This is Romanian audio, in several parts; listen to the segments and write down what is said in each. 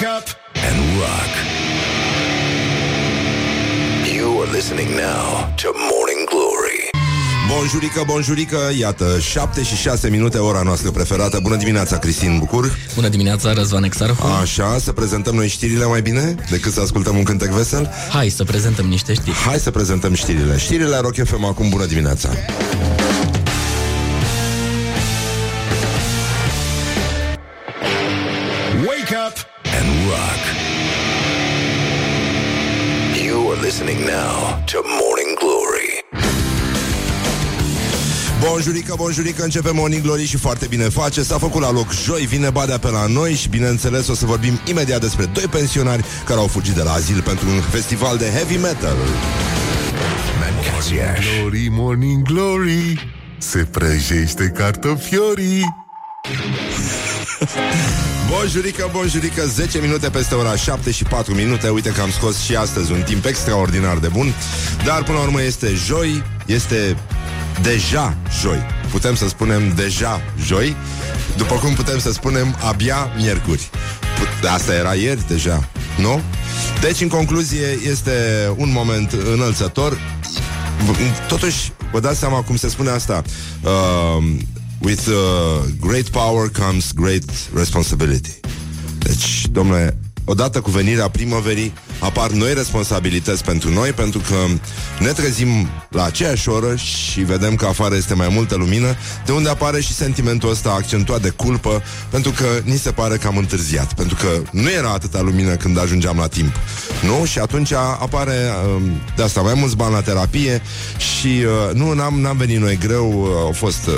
Wake up and rock. You are listening now to Morning Glory. Bonjurică, bonjurică, iată, 7 și 6 minute, ora noastră preferată. Bună dimineața, Cristin Bucur. Bună dimineața, Răzvan Exarhu. Așa, să prezentăm noi știrile mai bine decât să ascultăm un cântec vesel? Hai să prezentăm niște știri. Hai să prezentăm știrile. Știrile Rock FM acum, bună dimineața. Wake rock. You are listening now to Morning Glory. Bonjurică, bonjurică, începe Morning Glory și foarte bine face S-a făcut la loc joi, vine badea pe la noi Și bineînțeles o să vorbim imediat despre doi pensionari Care au fugit de la azil pentru un festival de heavy metal Mancațiaș. Glory, morning glory Se prăjește cartofiorii Bonjurică, bonjurică, 10 minute peste ora 7 și 4 minute. Uite că am scos și astăzi un timp extraordinar de bun Dar până la urmă este joi Este deja joi. Putem să spunem deja joi După cum putem să spunem abia miercuri. Put- Asta era ieri deja, nu? Deci, în concluzie, este un moment înălțător. Totuși, vă dați seama cum se spune asta. Uh, With uh, great power comes great responsibility. Deci, domnule, odată cu venirea primăverii apar noi responsabilități pentru noi pentru că ne trezim la aceeași oră și vedem că afară este mai multă lumină, de unde apare și sentimentul ăsta accentuat de culpă, pentru că ni se pare că am întârziat, pentru că nu era atâta lumină când ajungeam la timp. Nu? Și atunci apare um, de asta mai mulți bani la terapie și uh, nu, n-am, n-am venit noi greu, uh, au fost uh,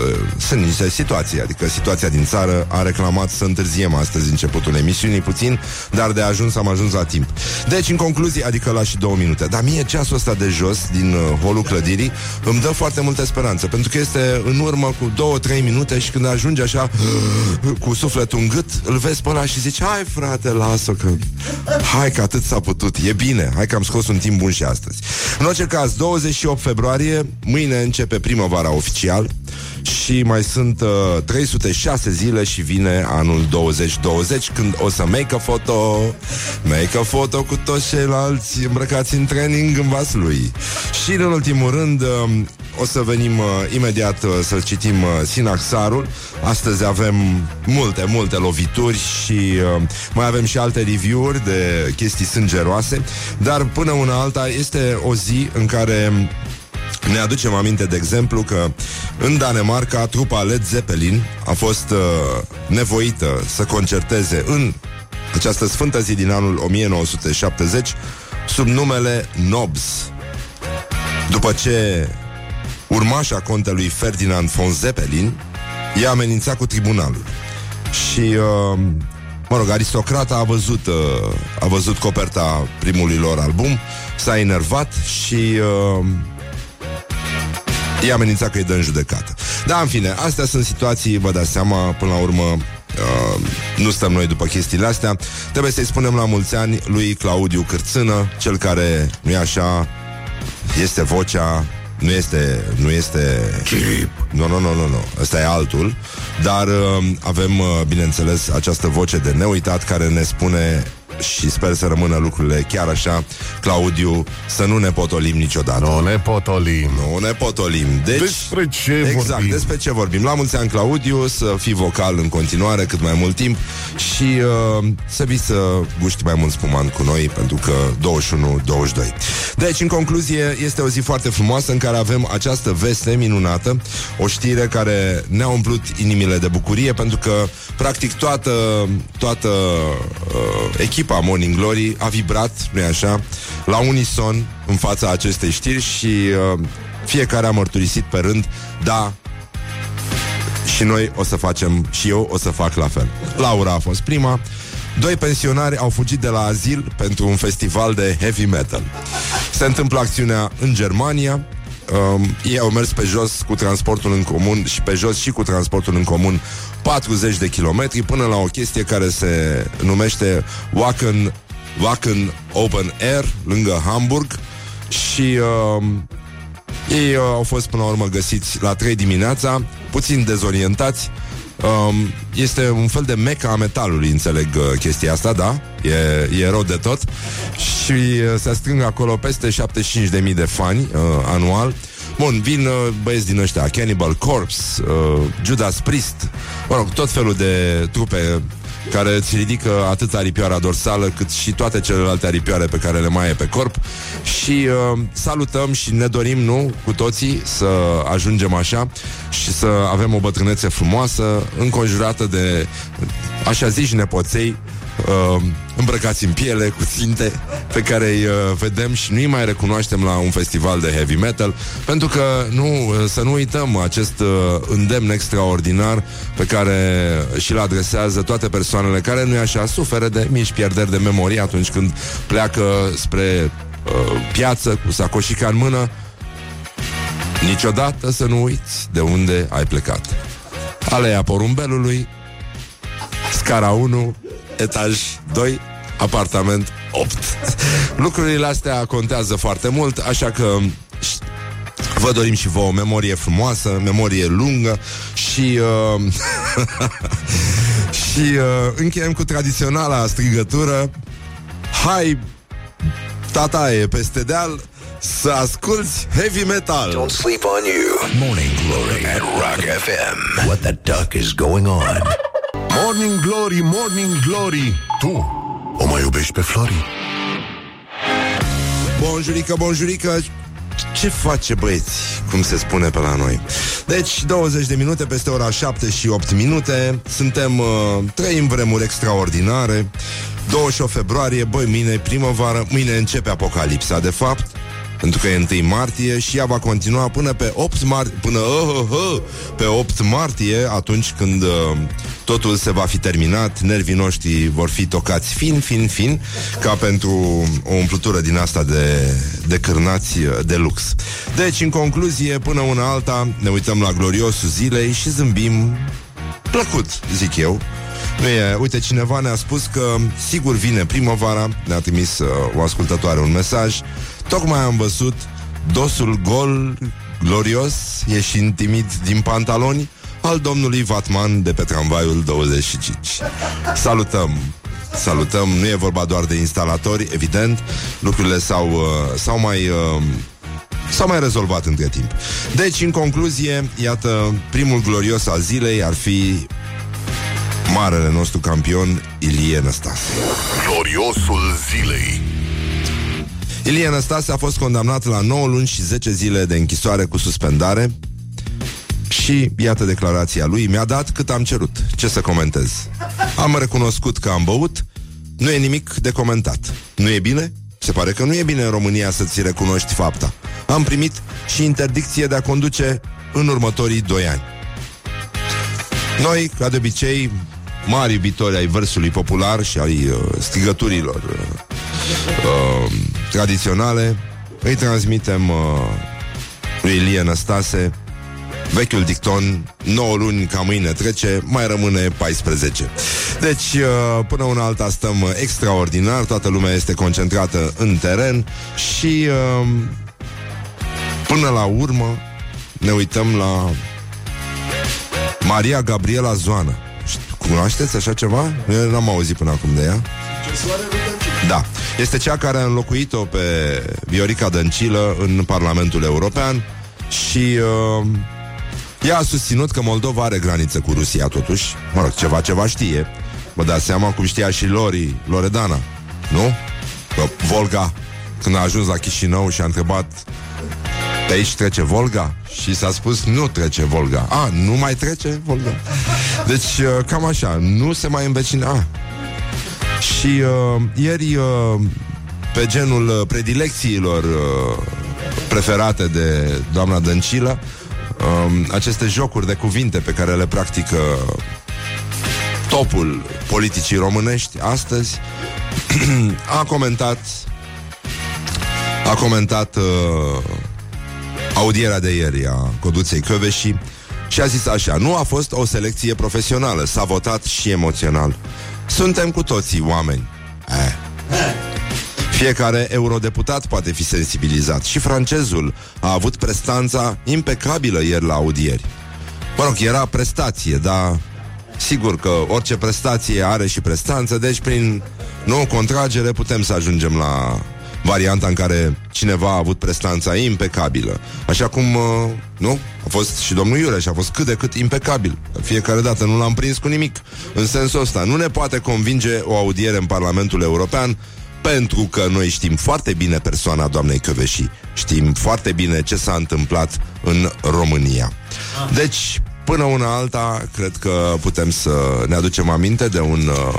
sunt niște situații, adică situația din țară a reclamat să întârziem astăzi începutul emisiunii puțin, dar de ajuns am ajuns la timp. Deci, în concluzie, adică la și două minute. Dar mie ceasul ăsta de jos, din uh, holul clădirii, îmi dă foarte multă speranță, pentru că este în urmă cu două, trei minute și când ajunge așa cu sufletul în gât, îl vezi pe ăla și zici, hai frate, lasă că... Hai că atât s-a putut, e bine, hai că am scos un timp bun și astăzi. În orice caz, 28 februarie, mâine începe primăvara oficial și mai sunt uh, 306 zile și vine anul 2020 când o să make a photo, make a photo cu toți ceilalți îmbrăcați în training în vas lui. Și în ultimul rând uh, o să venim uh, imediat uh, să citim uh, Sinaxarul. Astăzi avem multe, multe lovituri și uh, mai avem și alte review-uri de chestii sângeroase, dar până una alta este o zi în care ne aducem aminte, de exemplu, că în Danemarca trupa Led Zeppelin a fost uh, nevoită să concerteze în această sfântă zi din anul 1970 sub numele Nobs. După ce urmașa contelui Ferdinand von Zeppelin i-a amenințat cu tribunalul. Și, uh, mă rog, aristocrata a văzut, uh, a văzut coperta primului lor album, s-a enervat și uh, i-a amenințat că îi dă în judecată. Da, în fine, astea sunt situații, vă dați seama, până la urmă, uh, nu stăm noi după chestiile astea. Trebuie să-i spunem la mulți ani lui Claudiu Cârțână, cel care, nu e așa, este vocea nu este, nu este... Chirip. Nu, nu, nu, nu, nu. Ăsta e altul. Dar uh, avem, uh, bineînțeles, această voce de neuitat care ne spune și sper să rămână lucrurile chiar așa, Claudiu, să nu ne potolim niciodată. Nu ne potolim Nu ne potolim. Deci, Despre ce exact, vorbim? despre ce vorbim. La mulți ani, Claudiu, să fii vocal în continuare cât mai mult timp și uh, să vii să guști mai mult spumant cu noi, pentru că 21-22. Deci, în concluzie, este o zi foarte frumoasă în care avem această veste minunată, o știre care ne-a umplut inimile de bucurie, pentru că, practic, toată, toată uh, echipa Morning Glory a vibrat, nu-i așa, la unison în fața acestei știri și uh, fiecare a mărturisit pe rând, da, și noi o să facem, și eu o să fac la fel. Laura a fost prima, Doi pensionari au fugit de la azil pentru un festival de heavy metal. Se întâmplă acțiunea în Germania. Um, ei au mers pe jos cu transportul în comun și pe jos și cu transportul în comun 40 de kilometri până la o chestie care se numește Wacken, Wacken Open Air lângă Hamburg. Și um, ei uh, au fost până la urmă găsiți la 3 dimineața, puțin dezorientați, Um, este un fel de meca a metalului, înțeleg uh, chestia asta, da? E, e rău de tot. Și uh, se strâng acolo peste 75.000 de fani uh, anual. Bun, vin uh, băieți din ăștia Cannibal Corpse, uh, Judas Priest Mă rog, tot felul de trupe care îți ridică atât aripioara dorsală cât și toate celelalte aripioare pe care le mai e pe corp. Și uh, salutăm și ne dorim, nu, cu toții să ajungem așa și să avem o bătrânețe frumoasă înconjurată de așa zici nepoței uh, îmbrăcați în piele, cu ținte, pe care îi uh, vedem și nu-i mai recunoaștem la un festival de heavy metal, pentru că nu, uh, să nu uităm acest uh, îndemn extraordinar pe care și-l adresează toate persoanele care nu așa suferă de mici pierderi de memorie atunci când pleacă spre uh, piață cu sacoșica în mână. Niciodată să nu uiți de unde ai plecat. Aleea porumbelului, scara 1, etaj 2, apartament 8. Lucrurile astea contează foarte mult, așa că Vă dorim și vouă o memorie frumoasă, memorie lungă și uh, și uh, încheiem cu tradiționala strigătură Hai, tata e peste deal să asculti heavy metal. Don't sleep on you. Morning Glory at Rock FM. What the duck is going on? Morning Glory, Morning Glory. Tu o mai iubești pe Flori? Bonjurică, bonjurică. Ce face băieți, cum se spune pe la noi. Deci 20 de minute peste ora 7 și 8 minute. Suntem, uh, trăim vremuri extraordinare. 28 februarie, băi, mâine primăvară Mâine începe apocalipsa, de fapt pentru că e 1 martie și ea va continua până pe 8 martie, până uh, uh, uh, pe 8 martie, atunci când uh, totul se va fi terminat, nervii noștri vor fi tocați fin, fin, fin, ca pentru o umplutură din asta de, de cârnați uh, de lux. Deci, în concluzie, până una alta, ne uităm la gloriosul zilei și zâmbim plăcut, zic eu, nu e, uite, cineva ne-a spus că sigur vine primăvara, ne-a trimis uh, o ascultătoare un mesaj Tocmai am văzut dosul gol, glorios, ieșind timid din pantaloni al domnului Vatman de pe tramvaiul 25. Salutăm! Salutăm, nu e vorba doar de instalatori, evident, lucrurile s-au, uh, s-au mai... Uh, S-au mai rezolvat între timp. Deci, în concluzie, iată, primul glorios al zilei ar fi marele nostru campion Ilie Năstase. Gloriosul zilei Ilie Năstase a fost condamnat la 9 luni și 10 zile de închisoare cu suspendare și iată declarația lui, mi-a dat cât am cerut. Ce să comentez? Am recunoscut că am băut, nu e nimic de comentat. Nu e bine? Se pare că nu e bine în România să-ți recunoști fapta. Am primit și interdicție de a conduce în următorii doi ani. Noi, ca de obicei, mari iubitori ai versului popular și ai uh, strigăturilor uh, uh, tradiționale, îi transmitem uh, lui Ilie Năstase vechiul dicton 9 luni ca mâine trece, mai rămâne 14. Deci, uh, până una alta stăm extraordinar, toată lumea este concentrată în teren și uh, până la urmă ne uităm la Maria Gabriela Zoană. Cunoașteți așa ceva? Eu n-am auzit până acum de ea. Da. Este cea care a înlocuit-o pe Viorica Dăncilă în Parlamentul European și uh, ea a susținut că Moldova are graniță cu Rusia totuși. Mă rog, ceva, ceva știe. Mă dați seama cum știa și Lori, Loredana, nu? Că Volga, când a ajuns la Chișinău și a întrebat pe aici trece Volga? Și s-a spus, nu trece Volga. A, nu mai trece Volga. Deci, uh, cam așa, nu se mai învecina. A. Și uh, ieri, uh, pe genul uh, predilecțiilor uh, preferate de doamna Dăncilă, uh, aceste jocuri de cuvinte pe care le practică topul politicii românești astăzi, a comentat a comentat uh, audierea de ieri a Coduței Căveși și a zis așa, nu a fost o selecție profesională, s-a votat și emoțional. Suntem cu toții oameni. Eh. Fiecare eurodeputat poate fi sensibilizat și francezul a avut prestanța impecabilă ieri la audieri. Mă rog, era prestație, dar Sigur că orice prestație are și prestanță, deci prin nouă contragere putem să ajungem la varianta în care cineva a avut prestanța impecabilă. Așa cum, uh, nu? A fost și domnul Iureș, a fost cât de cât impecabil. Fiecare dată nu l-am prins cu nimic. În sensul ăsta, nu ne poate convinge o audiere în Parlamentul European pentru că noi știm foarte bine persoana doamnei Căveși. Știm foarte bine ce s-a întâmplat în România. Deci, până una alta, cred că putem să ne aducem aminte de un uh, uh,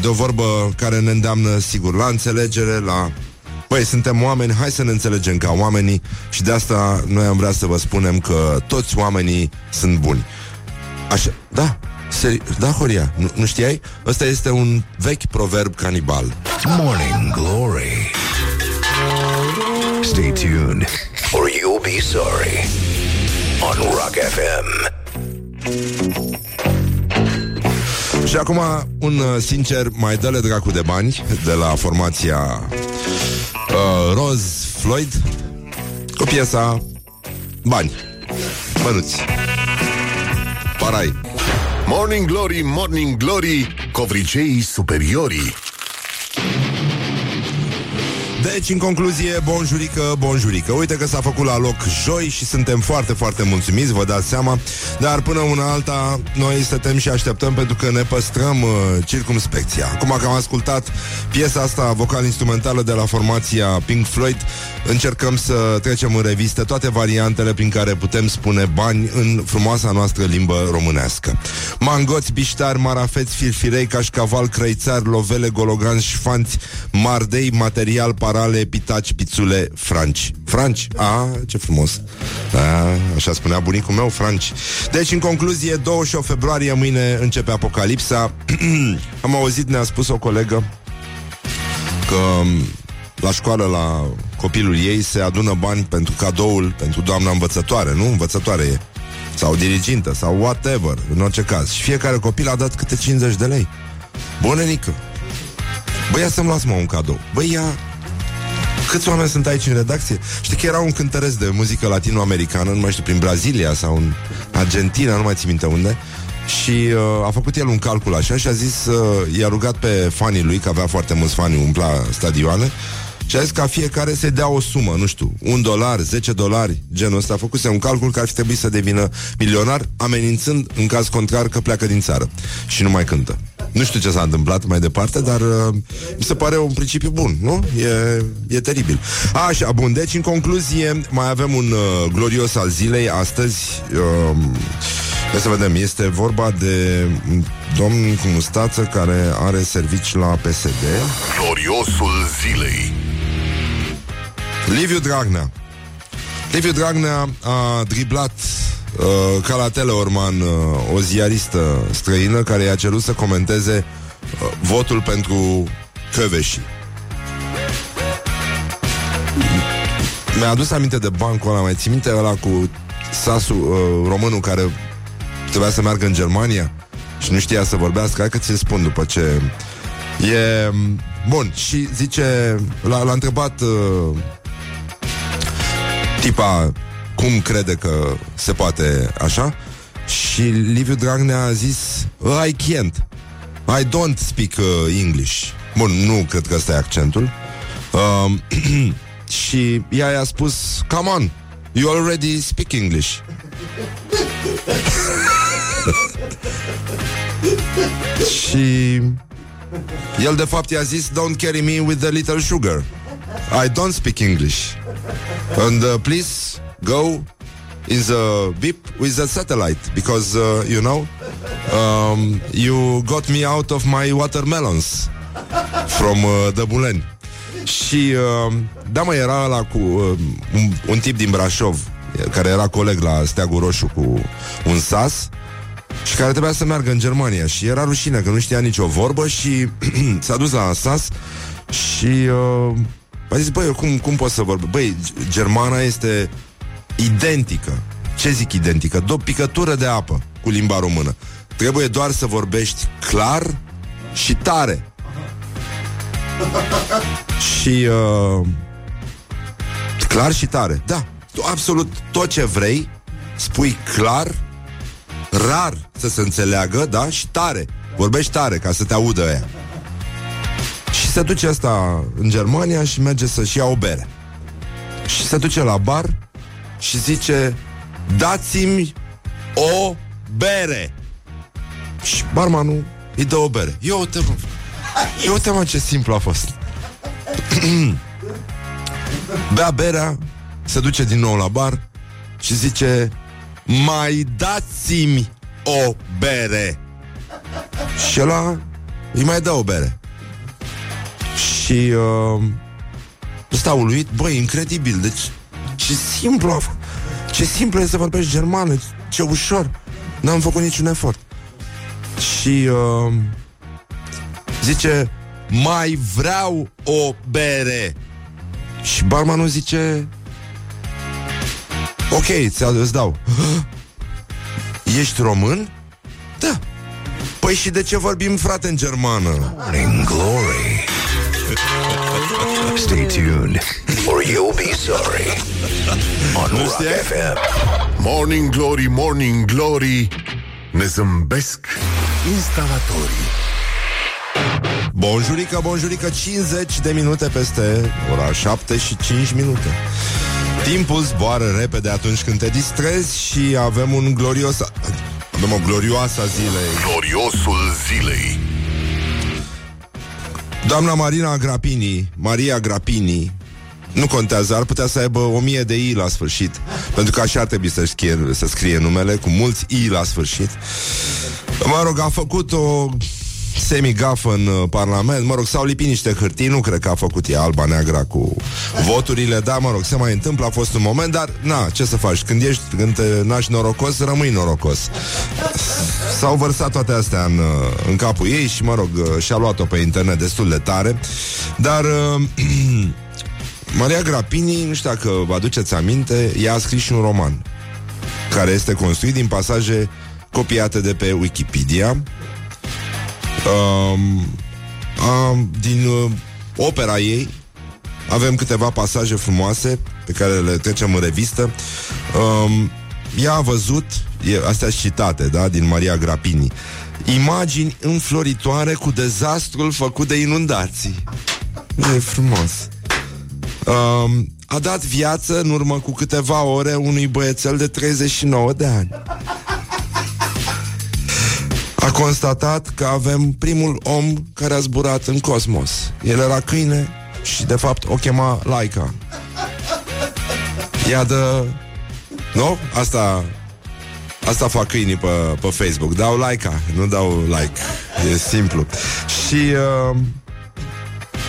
de o vorbă care ne îndeamnă, sigur, la înțelegere, la Păi, suntem oameni, hai să ne înțelegem ca oamenii și de asta noi am vrea să vă spunem că toți oamenii sunt buni. Așa, da, seri- da, Horia, nu, nu știai? Ăsta este un vechi proverb canibal. Morning Glory. Stay tuned, or you'll be sorry. On Rock FM. Și acum, un uh, sincer, mai dă-le dracu de bani de la formația uh, Rose Floyd cu piesa Bani. Bănuți. Parai. Morning Glory, Morning Glory, covriceii superiorii. Deci, în concluzie, bonjurică, bonjurică. Uite că s-a făcut la loc joi și suntem foarte, foarte mulțumiți, vă dați seama. Dar până una alta, noi stătem și așteptăm pentru că ne păstrăm uh, circumspecția. Acum că am ascultat piesa asta vocal-instrumentală de la formația Pink Floyd, încercăm să trecem în revistă toate variantele prin care putem spune bani în frumoasa noastră limbă românească. Mangoți, biștari, marafeți, filfirei, cașcaval, crăițari, lovele, gologanți, șfanți, mardei, material, parale, pitaci, pițule, franci. Franci? A, ce frumos. A, așa spunea bunicul meu, franci. Deci, în concluzie, 28 februarie, mâine începe apocalipsa. Am auzit, ne-a spus o colegă că la școală, la copilul ei, se adună bani pentru cadoul pentru doamna învățătoare, nu? Învățătoare e. Sau dirigintă, sau whatever, în orice caz. Și fiecare copil a dat câte 50 de lei. Bunenică! Băi, ia să-mi las, mă, un cadou. Băi, ia... Câți oameni sunt aici în redacție? Știi că era un cântăresc de muzică latino-americană, nu mai știu, prin Brazilia sau în Argentina, nu mai țin minte unde. Și uh, a făcut el un calcul așa și a zis, uh, i-a rugat pe fanii lui, că avea foarte mulți fani, umpla stadioane, și a zis ca fiecare să dea o sumă, nu știu, un dolar, 10 dolari, genul ăsta. A făcuse un calcul că ar fi trebuit să devină milionar, amenințând, în caz contrar, că pleacă din țară. Și nu mai cântă. Nu știu ce s-a întâmplat mai departe, dar uh, mi se pare un principiu bun, nu? E, e teribil. Așa, bun, deci în concluzie mai avem un uh, glorios al zilei astăzi. Uh, Hai să vedem, este vorba de un domn cu mustață care are servici la PSD. Gloriosul zilei. Liviu Dragnea. Liviu Dragnea a driblat uh, ca la Teleorman uh, o ziaristă străină care i-a cerut să comenteze uh, votul pentru Căveși. Mi-a adus aminte de bancul ăla, mai ții minte ăla cu sasul uh, românul care trebuia să meargă în Germania și nu știa să vorbească, hai că ți-l spun după ce... E... Bun, și zice, l-a, l-a întrebat uh, tipa cum crede că se poate așa și Liviu Dragnea a zis I can't, I don't speak uh, English. Bun, nu cred că ăsta e accentul. Uh, și ea i-a spus, come on, you already speak English. și el de fapt i-a zis Don't carry me with the little sugar I don't speak English And uh, please go in the beep with the satellite Because, uh, you know um, You got me out of my watermelons From uh, Dăbuleni Și uh, da mă, era la cu uh, un, un tip din Brașov Care era coleg la Steagul Roșu Cu un sas și care trebuia să meargă în Germania și era rușine că nu știa nicio vorbă și s-a dus la sas și uh, a zis, băi, cum, cum pot să vorbesc? Băi, germana este identică. Ce zic identică? De o picătură de apă cu limba română. Trebuie doar să vorbești clar și tare. și uh, clar și tare. Da, absolut tot ce vrei, spui clar rar să se înțeleagă, da? Și tare. Vorbești tare ca să te audă ea. Și se duce asta în Germania și merge să-și ia o bere. Și se duce la bar și zice Dați-mi o bere. Și barmanul îi dă o bere. Eu uite mă. Eu uite mă ce simplu a fost. Bea berea Se duce din nou la bar Și zice Mai dați-mi o bere. Și ăla Îi mai dă o bere. Și uh, Stau uluit Băi, incredibil Deci ce simplu a fost ce simplu e să vorbești germană, ce ușor. N-am făcut niciun efort. Și uh, zice, mai vreau o bere. Și barmanul zice, ok, ți-îți dau. Ești român? Da. Păi și de ce vorbim, frate, în germană? Morning Glory. Stay tuned, or you'll be sorry. On Rock FM. Morning Glory, Morning Glory Ne zâmbesc instalatorii Bonjurică, bonjurică, 50 de minute peste ora 7 și 5 minute. Timpul zboară repede atunci când te distrezi și avem un glorios... Avem o glorioasă zilei. Gloriosul zilei Doamna Marina Grapini, Maria Grapini, nu contează, ar putea să aibă o mie de i la sfârșit, pentru că așa ar trebui să scrie, să scrie numele, cu mulți i la sfârșit. Mă rog, a făcut o semigafă în uh, Parlament, mă rog, s-au lipit niște hârtii, nu cred că a făcut ea alba neagra cu voturile, da, mă rog, se mai întâmplă, a fost un moment, dar, na, ce să faci, când ești, când te naști norocos, rămâi norocos. S-au vărsat toate astea în, uh, în capul ei și, mă rog, uh, și-a luat-o pe internet destul de tare, dar... Uh, Maria Grapini, nu știu dacă vă aduceți aminte, ea a scris și un roman care este construit din pasaje copiate de pe Wikipedia. Um, um, din uh, opera ei avem câteva pasaje frumoase pe care le trecem în revistă. Um, ea a văzut, e, astea citate, da, din Maria Grapini, imagini înfloritoare cu dezastrul făcut de inundații. E frumos. Um, a dat viață în urmă cu câteva ore unui băiețel de 39 de ani. A constatat că avem primul om care a zburat în cosmos. El era câine și de fapt o chema Laika. Ea dă... Nu? Asta Asta fac câinii pe, pe Facebook Dau like nu dau like E simplu Și uh,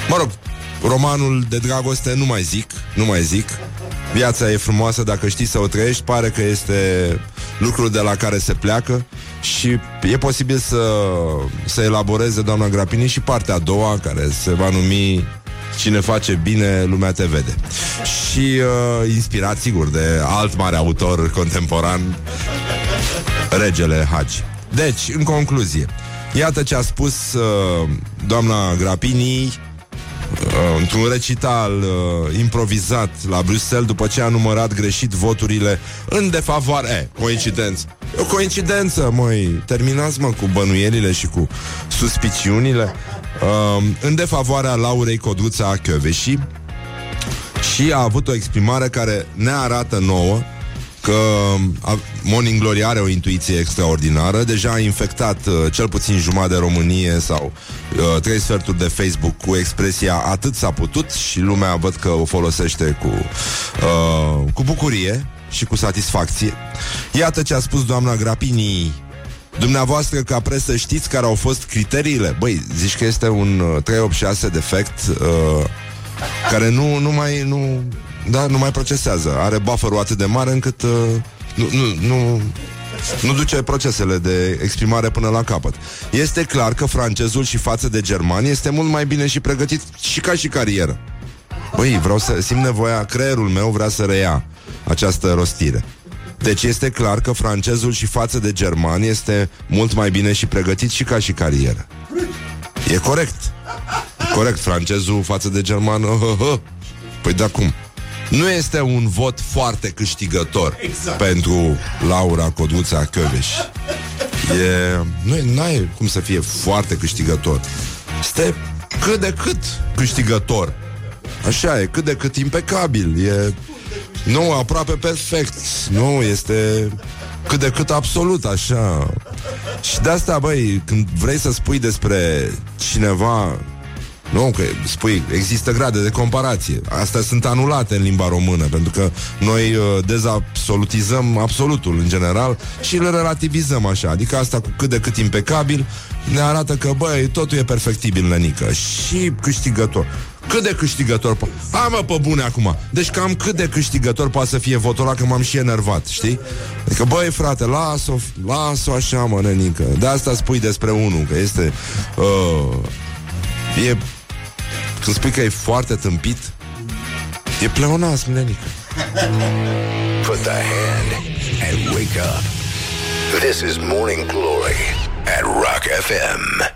Mă rog, Romanul de dragoste nu mai zic, nu mai zic. Viața e frumoasă dacă știi să o trăiești, pare că este lucrul de la care se pleacă și e posibil să, să elaboreze doamna Grapini și partea a doua, care se va numi Cine face bine, lumea te vede. Și uh, inspirat, sigur, de alt mare autor contemporan, Regele Hagi. Deci, în concluzie, iată ce a spus uh, doamna Grapini uh, într-un recital uh, improvizat la Bruxelles după ce a numărat greșit voturile în defavoare. Eh, coincidență. E o coincidență, măi. Terminați, mă, cu bănuielile și cu suspiciunile. Uh, în defavoarea Laurei Codruța Chioveși și a avut o exprimare care ne arată nouă că a, Morning Glory are o intuiție extraordinară, deja a infectat uh, cel puțin jumătate de Românie sau uh, trei sferturi de Facebook cu expresia atât s-a putut și lumea văd că o folosește cu, uh, cu bucurie și cu satisfacție. Iată ce a spus doamna Grapini Dumneavoastră, ca presă, știți care au fost criteriile? Băi, zici că este un uh, 386 defect uh, care nu, nu mai... Nu, da, nu mai procesează. Are buffer atât de mare încât uh, nu, nu, nu, nu duce procesele de exprimare până la capăt. Este clar că francezul și față de germani este mult mai bine și pregătit și ca și carieră. Băi, vreau să simt nevoia, creierul meu vrea să reia această rostire. Deci este clar că francezul și față de german este mult mai bine și pregătit și ca și carieră. E corect. E corect, francezul față de german. Păi da cum? Nu este un vot foarte câștigător exact. pentru Laura Codruța Căveș. E, nu ai cum să fie foarte câștigător. Este cât de cât câștigător. Așa e, cât de cât impecabil. E nu, aproape perfect. Nu, este cât de cât absolut, așa. Și de asta, băi, când vrei să spui despre cineva nu, că spui, există grade de comparație. Astea sunt anulate în limba română, pentru că noi uh, dezabsolutizăm absolutul în general și le relativizăm așa. Adică asta cu cât de cât impecabil ne arată că, băi, totul e perfectibil, nănică. Și câștigător. Cât de câștigător po- Hai mă, pe bune acum Deci cam cât de câștigător poate să fie votul ăla Că m-am și enervat, știi? Adică, băi, frate, las-o Las-o așa, mă, nănică De asta spui despre unul Că este uh, E Când spui că e foarte tâmpit? E pleonas, nănică Put the hand and wake up. This is Morning Glory at Rock FM.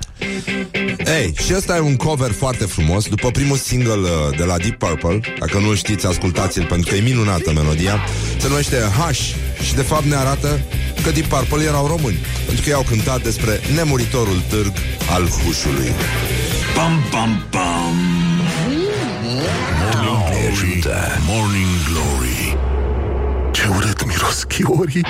Ei, și ăsta e un cover foarte frumos După primul single uh, de la Deep Purple. Dacă nu știți, ascultați-l Pentru că e minunată melodia. Se numește Hush Și de fapt ne arată că Deep Purple erau români Pentru că i-au cântat despre nemuritorul târg al hușului Pam, pam, pam. Morning Glory, Morning Glory. Ce urât miros chiorii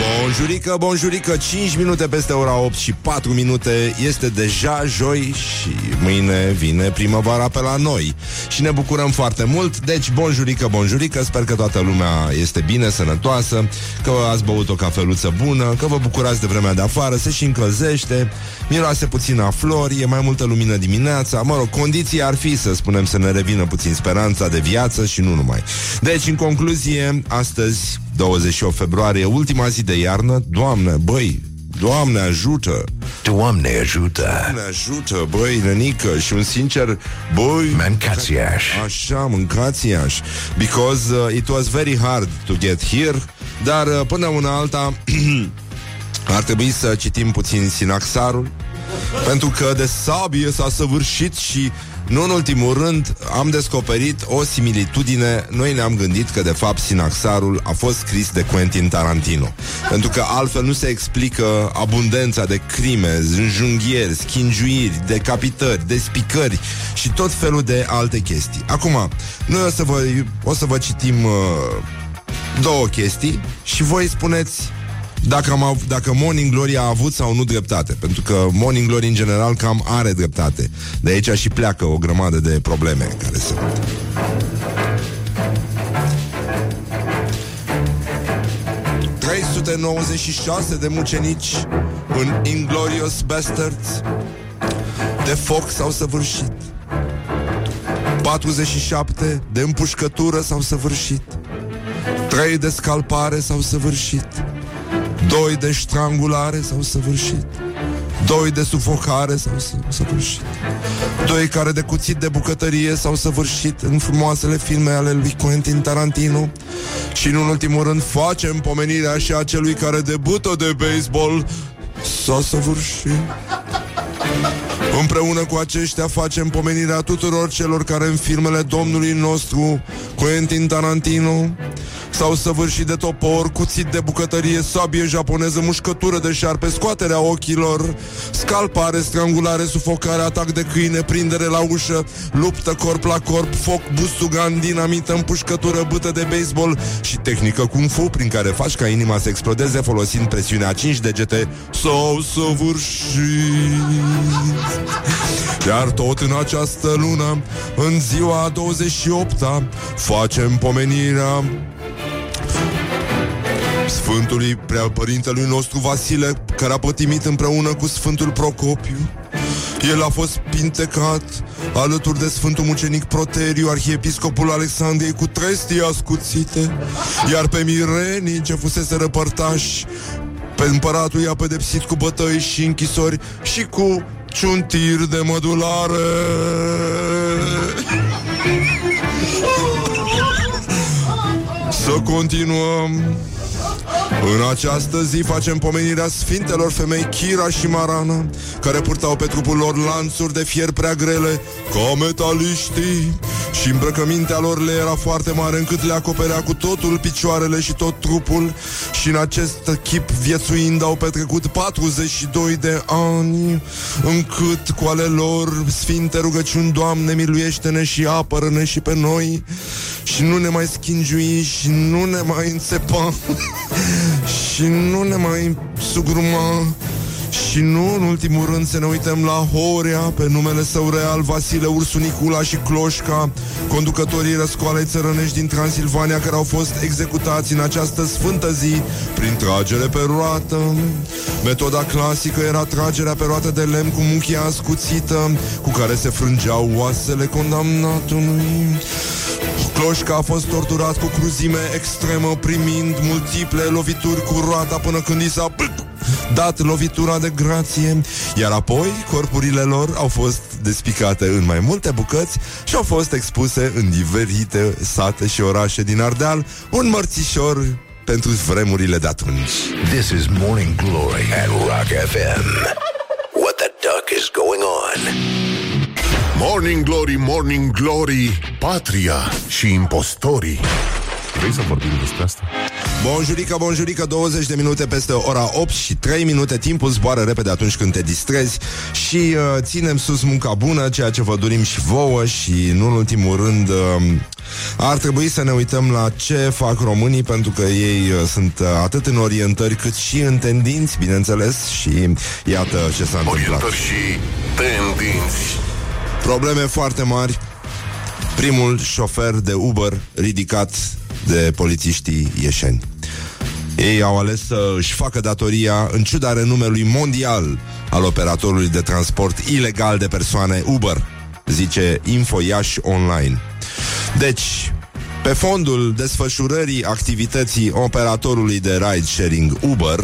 Bonjurică, bonjurică. 5 minute peste ora 8 și 4 minute. Este deja joi și mâine vine primăvara pe la noi. Și ne bucurăm foarte mult. Deci bonjurică, bonjurică. Sper că toată lumea este bine, sănătoasă Că ați băut o cafeluță bună Că vă bucurați de vremea de afară Se și încălzește Miroase puțin a flori E mai multă lumină dimineața. Mă rog, condiții ar fi să spunem să ne revină puțin speranța de viață și nu numai. Deci, în concluzie, astăzi 28 februarie, ultima zi de iarnă. Doamne, băi, Doamne ajută! Doamne ajută. Doamne ajută, băi, nenică Și un sincer, băi Mancațiaș. Așa, mâncați-aș. Because uh, it was very hard to get here Dar uh, până una alta Ar trebui să citim puțin sinaxarul Pentru că de sabie s-a săvârșit și nu în ultimul rând, am descoperit o similitudine. Noi ne-am gândit că, de fapt, Sinaxarul a fost scris de Quentin Tarantino. Pentru că altfel nu se explică abundența de crime, înjunghieri, schingiuiri, decapitări, despicări și tot felul de alte chestii. Acum, noi o să vă, o să vă citim uh, două chestii și voi spuneți dacă, am, av- dacă Morning Glory a avut sau nu dreptate. Pentru că Morning Glory în general cam are dreptate. De aici și pleacă o grămadă de probleme care sunt. ...396 de mucenici în Inglorious Bastards de foc s-au săvârșit. 47 de împușcătură s-au săvârșit. 3 de scalpare s-au săvârșit. Doi de strangulare s-au săvârșit. Doi de sufocare s-au să- săvârșit. Doi care de cuțit de bucătărie s-au săvârșit În frumoasele filme ale lui Quentin Tarantino. Și în ultimul rând facem pomenirea și a celui care debută de baseball. S-a săvârșit. Împreună cu aceștia facem pomenirea tuturor celor care în filmele domnului nostru Quentin Tarantino S-au săvârșit de topor, cuțit de bucătărie, sabie japoneză, mușcătură de șarpe, scoaterea ochilor, scalpare, strangulare, sufocare, atac de câine, prindere la ușă, luptă corp la corp, foc, bustugan, dinamită, împușcătură, bâtă de baseball și tehnică kung fu prin care faci ca inima să explodeze folosind presiunea 5 degete s-au săvârșit. Iar tot în această lună, în ziua 28-a, facem pomenirea Sfântului Preapărintelui nostru Vasile, care a pătimit împreună cu Sfântul Procopiu. El a fost pintecat alături de Sfântul Mucenic Proteriu, arhiepiscopul Alexandriei, cu trestii ascuțite, iar pe mirenii ce fusese răpărtași, pe împăratul i-a pedepsit cu bătăi și închisori și cu ciuntiri de mădulare. Să continuăm în această zi facem pomenirea sfintelor femei Chira și Marana, care purtau pe trupul lor lanțuri de fier prea grele, ca metaliștii, Și îmbrăcămintea lor le era foarte mare încât le acoperea cu totul picioarele și tot trupul. Și în acest chip viețuind au petrecut 42 de ani Încât cu ale lor sfinte rugăciuni Doamne miluiește-ne și apără-ne și pe noi. Și nu ne mai schingiui și nu ne mai înțepa Și nu ne mai sugruma și nu, în ultimul rând, să ne uităm la Horea, pe numele său real, Vasile Ursu Nicula și Cloșca, conducătorii răscoalei țărănești din Transilvania, care au fost executați în această sfântă zi prin tragere pe roată. Metoda clasică era tragerea pe roată de lemn cu muchia ascuțită, cu care se frângeau oasele condamnatului. Cloșca a fost torturat cu cruzime extremă, primind multiple lovituri cu roata până când i s-a dat lovitura de grație, iar apoi corpurile lor au fost despicate în mai multe bucăți și au fost expuse în diferite sate și orașe din Ardeal, un mărțișor pentru vremurile de atunci. This is Morning Glory at Rock FM. What the duck is going on? Morning Glory, Morning Glory Patria și impostorii Vrei să vorbim despre asta? Bonjurică, bonjurică, 20 de minute peste ora 8 și 3 minute. Timpul zboară repede atunci când te distrezi Și uh, ținem sus munca bună Ceea ce vă dorim și vouă Și nu în ultimul rând uh, Ar trebui să ne uităm la ce fac românii Pentru că ei uh, sunt uh, atât în orientări Cât și în tendinți, bineînțeles Și iată ce s-a întâmplat. Orientări și tendinți. Probleme foarte mari. Primul șofer de Uber ridicat de polițiștii ieșeni. Ei au ales să își facă datoria în ciuda renumelui mondial al operatorului de transport ilegal de persoane Uber, zice Info Iași Online. Deci, pe fondul desfășurării activității operatorului de ride-sharing Uber,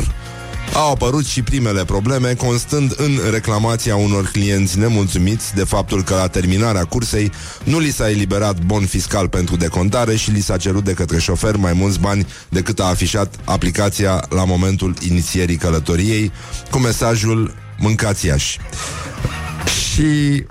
au apărut și primele probleme, constând în reclamația unor clienți nemulțumiți de faptul că la terminarea cursei nu li s-a eliberat bon fiscal pentru decontare și li s-a cerut de către șofer mai mulți bani decât a afișat aplicația la momentul inițierii călătoriei, cu mesajul mâncați iași. Și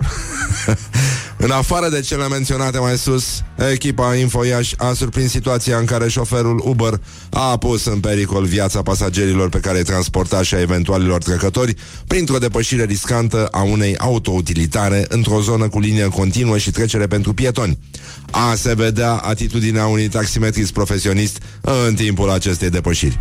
în afară de cele menționate mai sus, echipa Infoiaș a surprins situația în care șoferul Uber a pus în pericol viața pasagerilor pe care îi transporta și a eventualilor trecători printr-o depășire riscantă a unei autoutilitare într-o zonă cu linie continuă și trecere pentru pietoni. A se vedea atitudinea unui taximetrist profesionist în timpul acestei depășiri.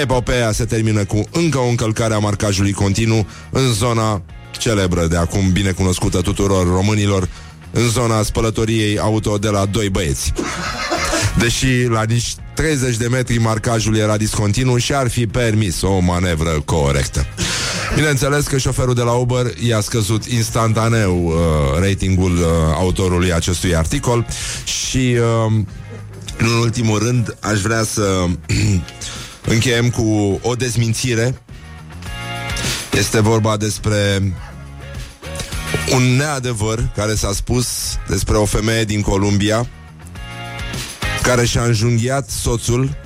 Epopeea se termină cu încă o încălcare a marcajului continuu în zona celebră de acum bine cunoscută tuturor românilor, în zona spălătoriei auto de la doi băieți. Deși la nici 30 de metri marcajul era discontinu și ar fi permis o manevră corectă. Bineînțeles că șoferul de la Uber i-a scăzut instantaneu uh, ratingul uh, autorului acestui articol și uh, în ultimul rând aș vrea să încheiem cu o dezmințire. Este vorba despre un neadevăr care s-a spus despre o femeie din Columbia care și-a înjunghiat soțul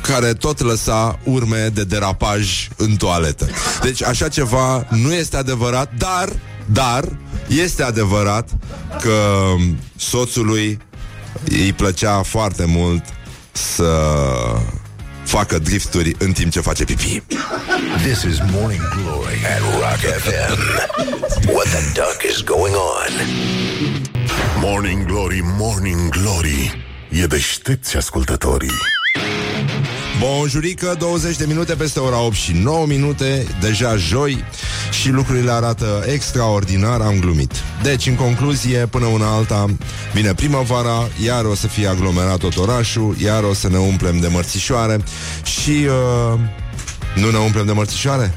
care tot lăsa urme de derapaj în toaletă. Deci așa ceva nu este adevărat, dar, dar, este adevărat că soțului îi plăcea foarte mult să facă drifturi în timp ce face pipi. This is Morning Glory at Rock FM. What the duck is going on? Morning Glory, Morning Glory E deștepți ascultătorii Bonjurică, 20 de minute peste ora 8 și 9 minute, deja joi și lucrurile arată extraordinar, am glumit. Deci, în concluzie, până una alta, vine primăvara, iar o să fie aglomerat tot orașul, iar o să ne umplem de mărțișoare și... Uh, nu ne umplem de mărțișoare?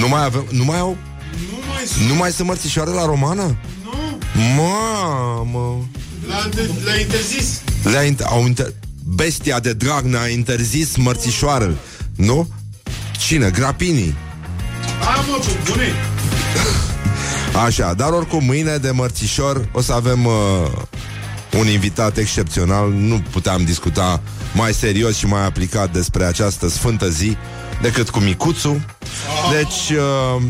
Nu mai avem, nu mai au? Nu mai Nu mai sunt mărțișoare la romană? Nu, Mamă! l-a, l-a interzis. Le-a inter- au inter- Bestia de Dragnea a interzis mărțișoarele, nu? Cine? Grapinii. A, mă, pe bune. Așa, dar oricum mâine de mărțișor o să avem uh, un invitat excepțional. Nu puteam discuta mai serios și mai aplicat despre această sfântă zi decât cu Micuțu. Deci, uh,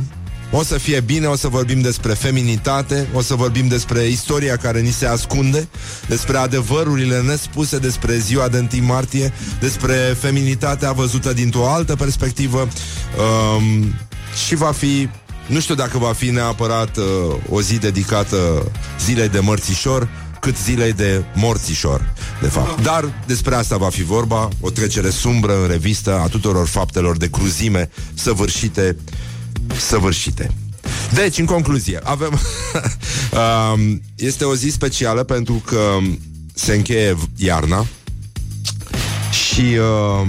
o să fie bine, o să vorbim despre feminitate, o să vorbim despre istoria care ni se ascunde, despre adevărurile nespuse despre ziua de 1 martie, despre feminitatea văzută dintr-o altă perspectivă um, și va fi nu știu dacă va fi neapărat uh, o zi dedicată zilei de mărțișor, cât zilei de morțișor, de fapt. Dar despre asta va fi vorba, o trecere sumbră în revistă a tuturor faptelor de cruzime săvârșite, săvârșite. Deci, în concluzie, avem... um, este o zi specială pentru că se încheie iarna și uh,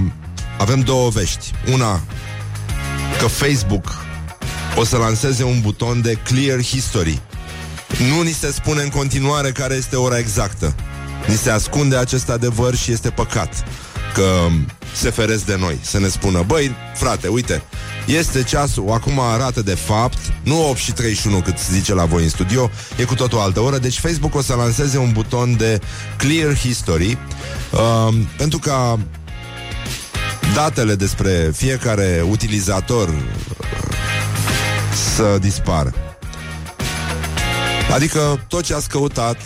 avem două vești. Una, că Facebook o să lanseze un buton de Clear History. Nu ni se spune în continuare care este ora exactă. Ni se ascunde acest adevăr și este păcat că se feresc de noi, să ne spună, băi, frate, uite, este ceasul, acum arată de fapt, nu 8 și 31 cât se zice la voi în studio, e cu tot o altă oră, deci Facebook o să lanseze un buton de Clear History uh, pentru ca datele despre fiecare utilizator să dispară. Adică tot ce ați căutat,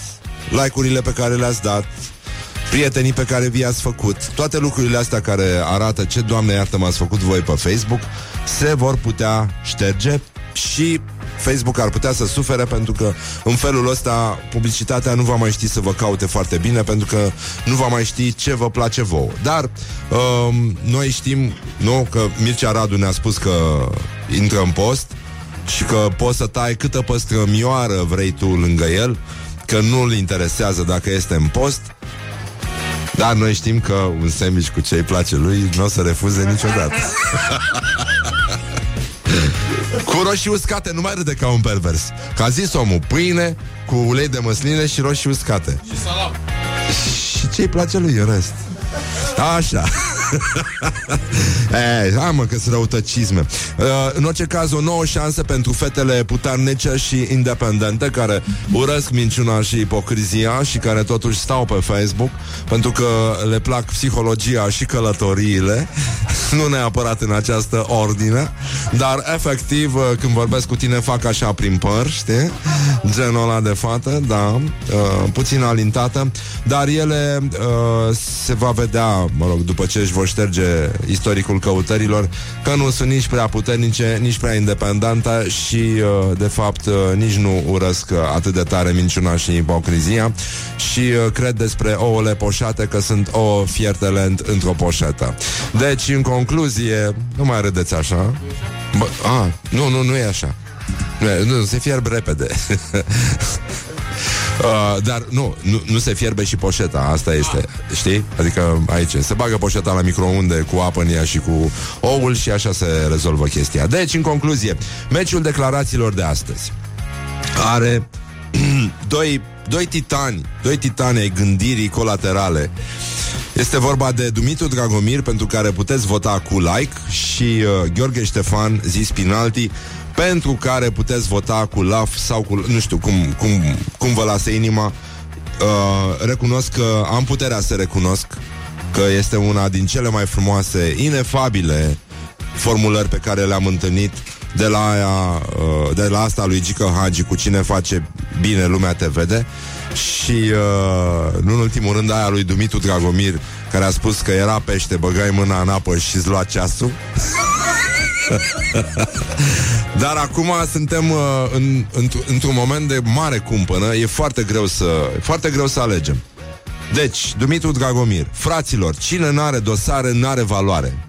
like-urile pe care le-ați dat, prietenii pe care vi-ați făcut, toate lucrurile astea care arată ce, Doamne iartă, m-ați făcut voi pe Facebook, se vor putea șterge și Facebook ar putea să sufere pentru că în felul ăsta publicitatea nu va mai ști să vă caute foarte bine pentru că nu va mai ști ce vă place vouă. Dar um, noi știm, nu, că Mircea Radu ne-a spus că intră în post și că poți să tai câtă păstrămioară vrei tu lângă el, că nu-l interesează dacă este în post, dar noi știm că un sandwich cu ce îi place lui nu o să refuze niciodată. cu roșii uscate, nu mai râde ca un pervers. Ca zis omul, pâine cu ulei de măsline și roșii uscate. Și salam. Și ce îi place lui în rest? Așa. e, hai mă că sunt răutăcisme. Uh, în orice caz, o nouă șansă pentru fetele puternice și independente care urăsc minciuna și ipocrizia și care totuși stau pe Facebook pentru că le plac psihologia și călătoriile, nu neapărat în această ordine, dar efectiv, uh, când vorbesc cu tine, fac așa prin păr, știi? Genul ăla de fată, da, uh, puțin alintată, dar ele uh, se va vedea, mă rog, după ce își vor șterge istoricul căutărilor, că nu sunt nici prea puternice, nici prea independente și, uh, de fapt, uh, nici nu urăsc uh, atât de tare minciuna și ipocrizia și uh, cred despre ouăle poșate că sunt ouă fierte lent într-o poșetă. Deci, în concluzie, nu mai râdeți așa. Bă, a, nu, nu, nu e așa. Nu, e- nu se fierb repede. Uh, dar nu, nu, nu se fierbe și poșeta, asta este, știi? Adică aici se bagă poșeta la microunde cu apă în ea și cu oul și așa se rezolvă chestia. Deci, în concluzie, meciul declarațiilor de astăzi are doi, doi titani, doi titani ai gândirii colaterale. Este vorba de Dumitru Dragomir, pentru care puteți vota cu like, și uh, Gheorghe Ștefan, zis penalti, pentru care puteți vota cu laf sau cu, nu știu, cum, cum, cum vă lasă inima. Uh, recunosc că am puterea să recunosc că este una din cele mai frumoase, inefabile formulări pe care le-am întâlnit de la, aia, uh, de la asta lui Gică Hagi cu cine face bine lumea te vede și uh, nu în ultimul rând aia lui Dumitru Dragomir care a spus că era pește, băgai mâna în apă și îți lua ceasul Dar acum suntem uh, în, într- într-un moment de mare cumpănă E foarte greu să, e foarte greu să alegem Deci, Dumitru Dragomir Fraților, cine n-are dosare, n-are valoare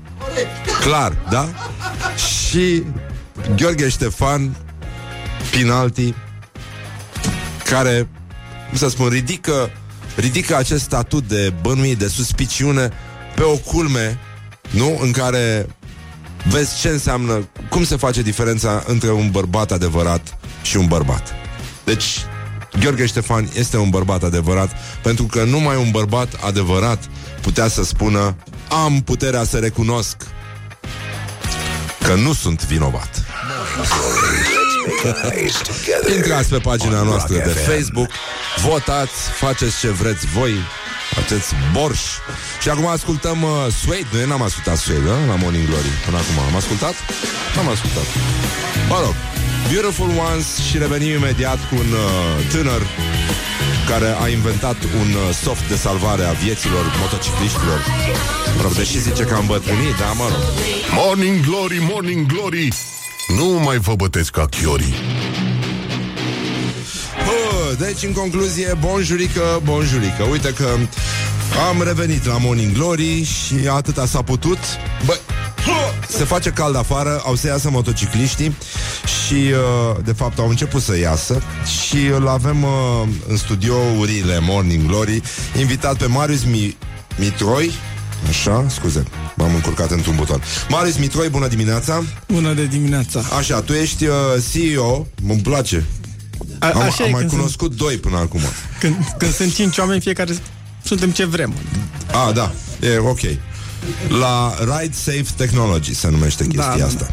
Clar, da? Și Gheorghe Ștefan Pinalti Care, cum să spun, ridică Ridică acest statut de bănuit, de suspiciune Pe o culme Nu? În care vezi ce înseamnă, cum se face diferența între un bărbat adevărat și un bărbat. Deci, Gheorghe Ștefan este un bărbat adevărat, pentru că numai un bărbat adevărat putea să spună am puterea să recunosc că nu sunt vinovat. Guys together. Intrați pe pagina on noastră Rock de FM. Facebook, votați, faceți ce vreți voi, faceți borș. Și acum ascultăm uh, Suede. Noi n-am ascultat Suede, uh, la Morning Glory până acum. Am ascultat? N-am ascultat. Mă rog, Beautiful Ones și revenim imediat cu un uh, tânăr care a inventat un uh, soft de salvare a vieților motocicliștilor. Mă rog, deși zice că am bătrânit, da, mă rog. Morning Glory, Morning Glory Nu mai vă bătesc ca chiorii Hă, deci, în concluzie, bonjurică, bonjurică. Uite că am revenit la Morning Glory și atâta s-a putut. Bă, se face cald afară, au să iasă motocicliștii și, uh, de fapt, au început să iasă și îl avem uh, în studiourile Morning Glory invitat pe Marius Mi- Mitroi, Așa, scuze, m-am încurcat într-un buton. Marius Mitroi, bună dimineața! Bună de dimineața. Așa, tu ești uh, CEO, îmi place. A, Am, așa am e mai când, cunoscut sunt, doi până acum. când, când sunt cinci oameni, fiecare suntem ce vrem. Ah, da, e ok. La Ride Safe Technology se numește chestia da, asta.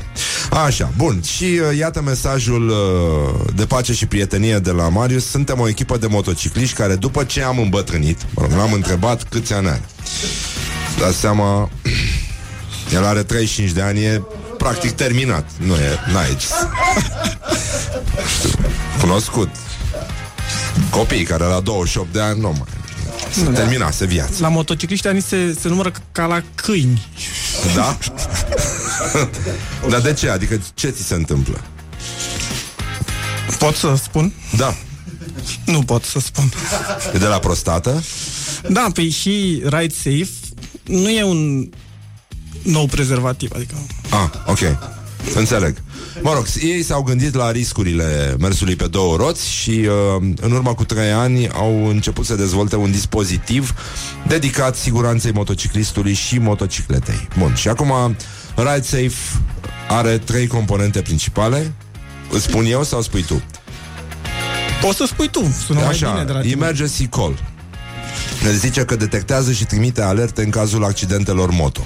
Așa, bun. Și uh, iată mesajul uh, de pace și prietenie de la Marius. Suntem o echipă de motocicliști care, după ce am îmbătrânit, mă rog, l-am întrebat câți ani are. Dați seama, el are 35 de ani, e practic terminat. Nu e, n-ai ce să- Știu, Cunoscut. Copiii care la 28 de ani nu mai se Da. terminase viața. La motocicliști ani se, se numără ca la câini. Da? Dar de ce? Adică ce ți se întâmplă? Pot să spun? Da. Nu pot să spun. E de la prostată? Da, păi și Ride Safe nu e un nou prezervativ, adică... Ah, ok. Înțeleg. Mă rog, ei s-au gândit la riscurile mersului pe două roți și uh, în urmă cu trei ani au început să dezvolte un dispozitiv dedicat siguranței motociclistului și motocicletei. Bun, și acum Ride Safe are trei componente principale. Îți spun eu sau spui tu? Poți să spui tu, sună mai bine de la tine. emergency call. Ne zice că detectează și trimite alerte în cazul accidentelor moto.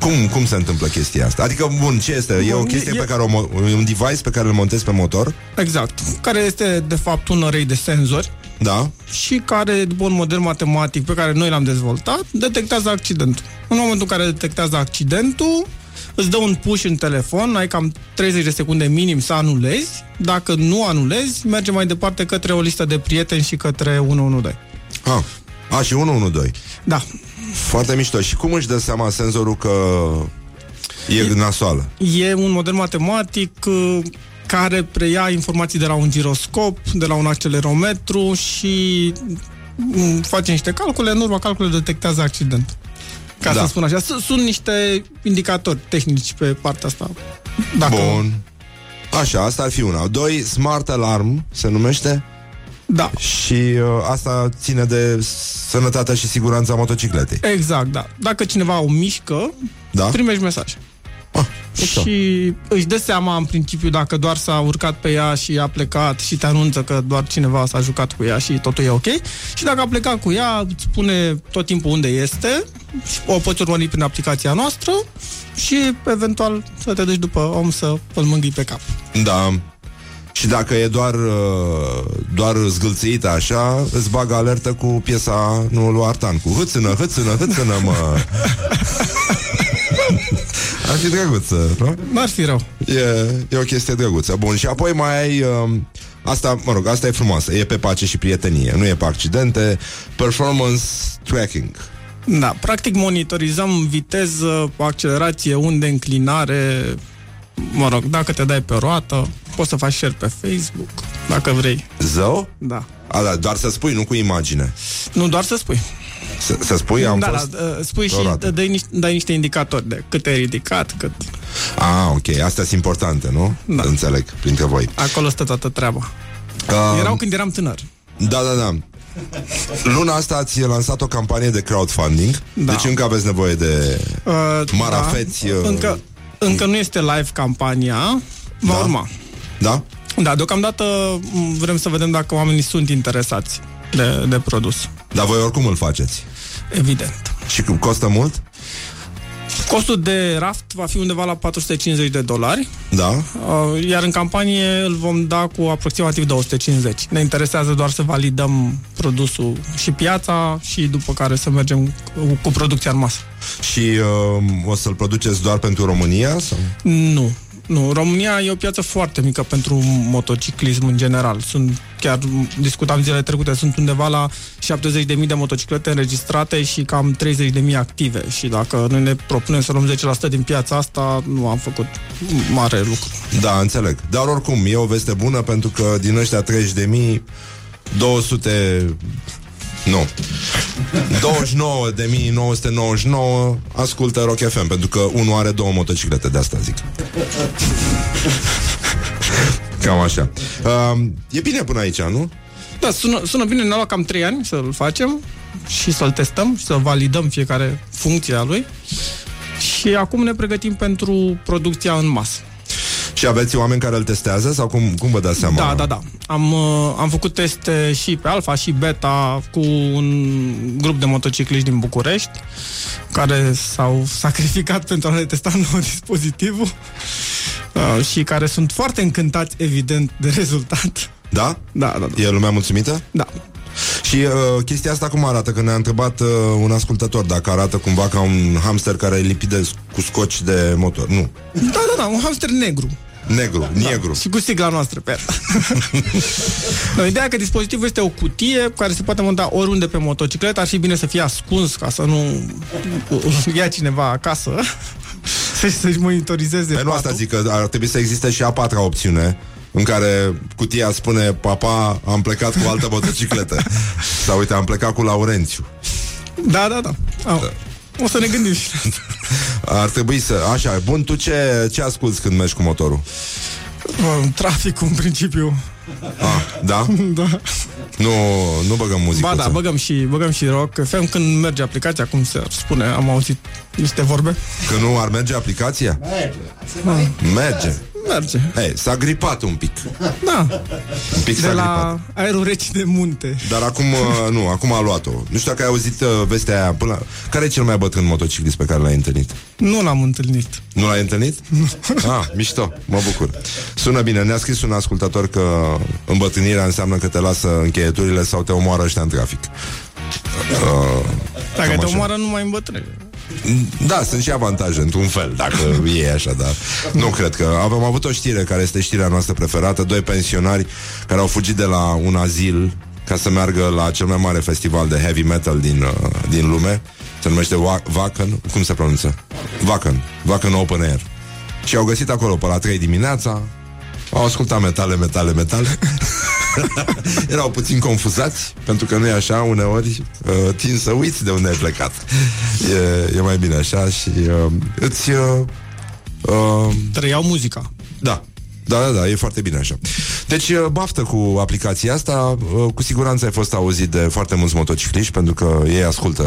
Cum, cum se întâmplă chestia asta? Adică, bun, ce este? E o Bun, chestie e- pe care o, mo- un device pe care îl montezi pe motor? Exact. Care este, de fapt, un array de senzori Da? și care, după un model matematic pe care noi l-am dezvoltat, detectează accidentul. În momentul în care detectează accidentul, îți dă un push în telefon, ai cam 30 de secunde minim să anulezi. Dacă nu anulezi, merge mai departe către o listă de prieteni și către 112. Ah. A, și 112. Da. Foarte mișto. Și cum își dă seama senzorul că e nasoală? E un model matematic uh, care preia informații de la un giroscop, de la un accelerometru și mm, face niște calcule, în urma calculelor detectează accidentul. Ca Da. să spun așa, S- sunt niște indicatori tehnici pe partea asta. Dacă... Bun. Așa, asta ar fi una. Doi, Smart Alarm se numește Da, și uh, asta ține de sănătatea și siguranța motocicletei. exact, da. Dacă cineva o mișcă, Da? primești mesaj. Ah, mișto. Și își dă seama în principiu dacă doar s-a urcat pe ea și a plecat și te anunță că doar cineva s-a jucat cu ea și totul e ok. Și dacă a plecat cu ea, îți spune tot timpul unde este și o poți urmări prin aplicația noastră și eventual să te duci după om să îl mângâi pe cap. Da. Și dacă e doar, uh, doar zgâlțită așa, îți bagă alertă cu piesa, nu lui Artan, cu hâțână, hâțână, hâțână, mă. Ar fi drăguță, nu? N-ar fi rău. E, e o chestie drăguță. Bun, și apoi mai ai... Um, asta, mă rog, asta e frumoasă. E pe pace și prietenie, nu e pe accidente. Performance tracking. Da, practic monitorizăm viteză, accelerație, unde, înclinare, mă rog, dacă te dai pe roată, poți să faci share pe Facebook, dacă vrei. Zău? Da. A, da, doar să spui, nu cu imagine. Nu doar să spui. Să, să spui, am da, fost... da, uh, spui pe o și roată. dai niște, dai niște indicatori de cât ai ridicat, cât... Ah, ok, astea sunt importante, nu? Da. Înțeleg, printre voi. Acolo stă toată treaba. Um, Erau când eram tânăr. Da, da, da. Luna asta ați lansat o campanie de crowdfunding, Da. deci încă aveți nevoie de... Uh, Marafeți, uh, Încă, încă nu este live campania, va Da. urma. Da? Da, deocamdată m, vrem să vedem dacă oamenii sunt interesați de, de produs. Dar voi oricum îl faceți. Evident. Și cum costă mult? Costul de raft va fi undeva la 450 de dolari, Da? uh, iar în campanie îl vom da cu aproximativ 250. Ne interesează doar să validăm produsul și piața și după care să mergem cu, cu producția în masă. Și uh, o să-l produceți doar pentru România? Sau? Nu. Nu, România e o piață foarte mică pentru motociclism în general. Sunt, chiar discutam zilele trecute, sunt undeva la 70.000 de motociclete înregistrate și cam 30.000 active. Și dacă noi ne propunem să luăm 10% din piața asta, nu am făcut mare lucru. Da, înțeleg. Dar oricum, e o veste bună pentru că din ăștia 30 de mii, 200... Nu. 29.999 ascultă Rock FM, pentru că unul are două motociclete, de asta zic. Cam așa. Uh, e bine până aici, nu? Da, sună, sună bine, ne-a luat cam 3 ani să-l facem și să-l testăm și să validăm fiecare funcție a lui. Și acum ne pregătim pentru producția în masă. Și aveți oameni care îl testează sau cum, cum vă dați seama? Da, da, da. Am, uh, am făcut teste și pe alfa și beta cu un grup de motocicliști din București care s-au sacrificat pentru a ne testa nou dispozitivul uh, și care sunt foarte încântați, evident, de rezultat. Da? Da, da, da. E lumea mulțumită? Da. Și uh, chestia asta cum arată? Că ne-a întrebat uh, un ascultător dacă arată cumva ca un hamster care e lipit de, cu scoci de motor. Nu. Da, da, da, un hamster negru. Negru, negru. Și cu sigla noastră pe el. no, ideea e că dispozitivul este o cutie care se poate monta oriunde pe motocicletă. Ar fi bine să fie ascuns ca să nu ia cineva acasă să- să-și monitorizeze Pe nu asta patul. zic că ar trebui să existe și a patra opțiune în care cutia spune Papa, am plecat cu altă motocicletă Sau uite, am plecat cu Laurențiu Da, da, da. Au. O să ne gândim și la asta. Ar trebui să... Așa, bun, tu ce, ce asculti când mergi cu motorul? Bă, Traficul, în principiu. Ah, da? Da. Nu, nu băgăm muzică Ba da, băgăm și, băgăm și rock. FM când merge aplicația, cum se spune, am auzit niște vorbe. Că nu ar merge aplicația? Merge Merge. Hey, s-a gripat un pic Da. Un pic De s-a gripat la aerul reci de munte. Dar acum, uh, nu, acum a luat-o Nu știu dacă ai auzit uh, vestea aia până la... Care e cel mai bătrân motociclist pe care l-ai întâlnit? Nu l-am întâlnit. Nu l-ai întâlnit? Ah, mișto, mă bucur Sună bine, ne-a scris un ascultător că Îmbătrânirea înseamnă că te lasă încheieturile Sau te omoară ăștia în trafic uh, Dacă cam te așa. omoară, nu mai îmbătrâne. Da, sunt și avantaje, într-un fel, dacă e așa, dar nu cred că... Avem avut o știre care este știrea noastră preferată, doi pensionari care au fugit de la un azil ca să meargă la cel mai mare festival de heavy metal din, uh, din lume. Se numește Wa- Wacken, cum se pronunță? Wacken, Wacken Open Air. Și au găsit acolo pe la 3 dimineața, au ascultat metale, metale, metale. Erau puțin confuzați, pentru că nu e așa, uneori uh, tin să uiți de unde ai plecat. E, e mai bine așa și uh, îți... Uh, uh, Trăiau muzica. da, da, da, da, e foarte bine așa. Deci, uh, baftă cu aplicația asta. Uh, Cu siguranță ai fost auzit de foarte mulți motocicliști, pentru că ei ascultă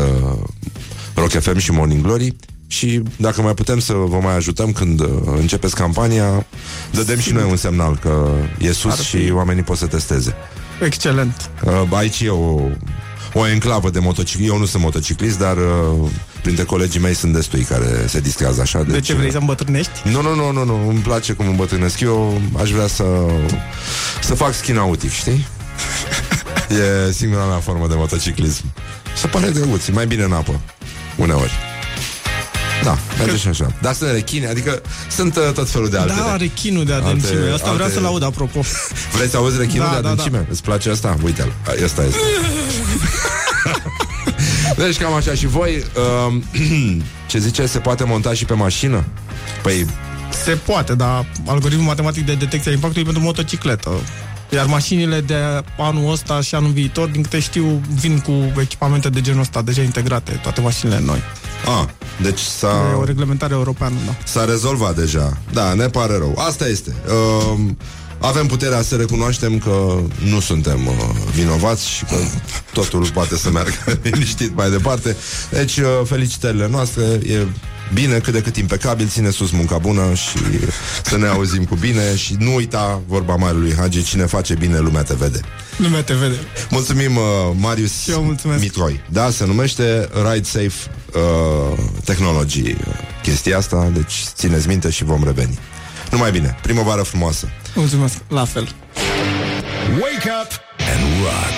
Rock FM și Morning Glory. Și dacă mai putem să vă mai ajutăm când uh, începeți campania, dădem și noi un semnal că e sus Ar fi. și oamenii pot să testeze. Excelent. Uh, aici e o, o enclavă de motocicliști. Eu nu sunt motociclist, dar uh, printre colegii mei sunt destui care se distrează așa. De deci, ce vrei uh, să îmbătrânești? nu, nu, nu, nu, nu, îmi place cum îmbătrânesc Eu aș vrea să Să fac schi nautic, știi? E singura mea formă de motociclism Se pare drăguț, e mai bine în apă Uneori Da, merge și așa Dar sunt rechine, adică sunt uh, tot felul de altele Da, rechinul de adâncime. Alte- Asta vreau alte- să-l aud, apropo. Vreți să auzi rechinul Da, de da, adâncime? Îți place asta? Uite-l, A, ăsta este Deci cam așa și voi uh, Ce zice, se poate monta și pe mașină? Păi Se poate, dar algoritmul matematic de detecție a impactului pentru motocicletă. Iar mașinile de anul ăsta și anul viitor, din câte știu, vin cu echipamente de genul ăsta deja integrate, toate mașinile noi. A, deci E s-a, o reglementare europeană, da. s-a rezolvat deja. Da, ne pare rău. Asta este. Uh, avem puterea să recunoaștem că nu suntem uh, vinovați și că totul poate să meargă liniștit mai departe. Deci, uh, felicitările noastre. E bine, cât de cât impecabil, ține sus munca bună și să ne auzim cu bine și nu uita vorba Marului Hagi, cine face bine, lumea te vede. Lumea te vede. Mulțumim, uh, Marius eu mulțumesc. Mitroi. Da, se numește Ride Safe uh, Technology uh, chestia asta, deci țineți minte și vom reveni. Numai bine, primăvară frumoasă. Mulțumesc, la fel. Wake up and rock.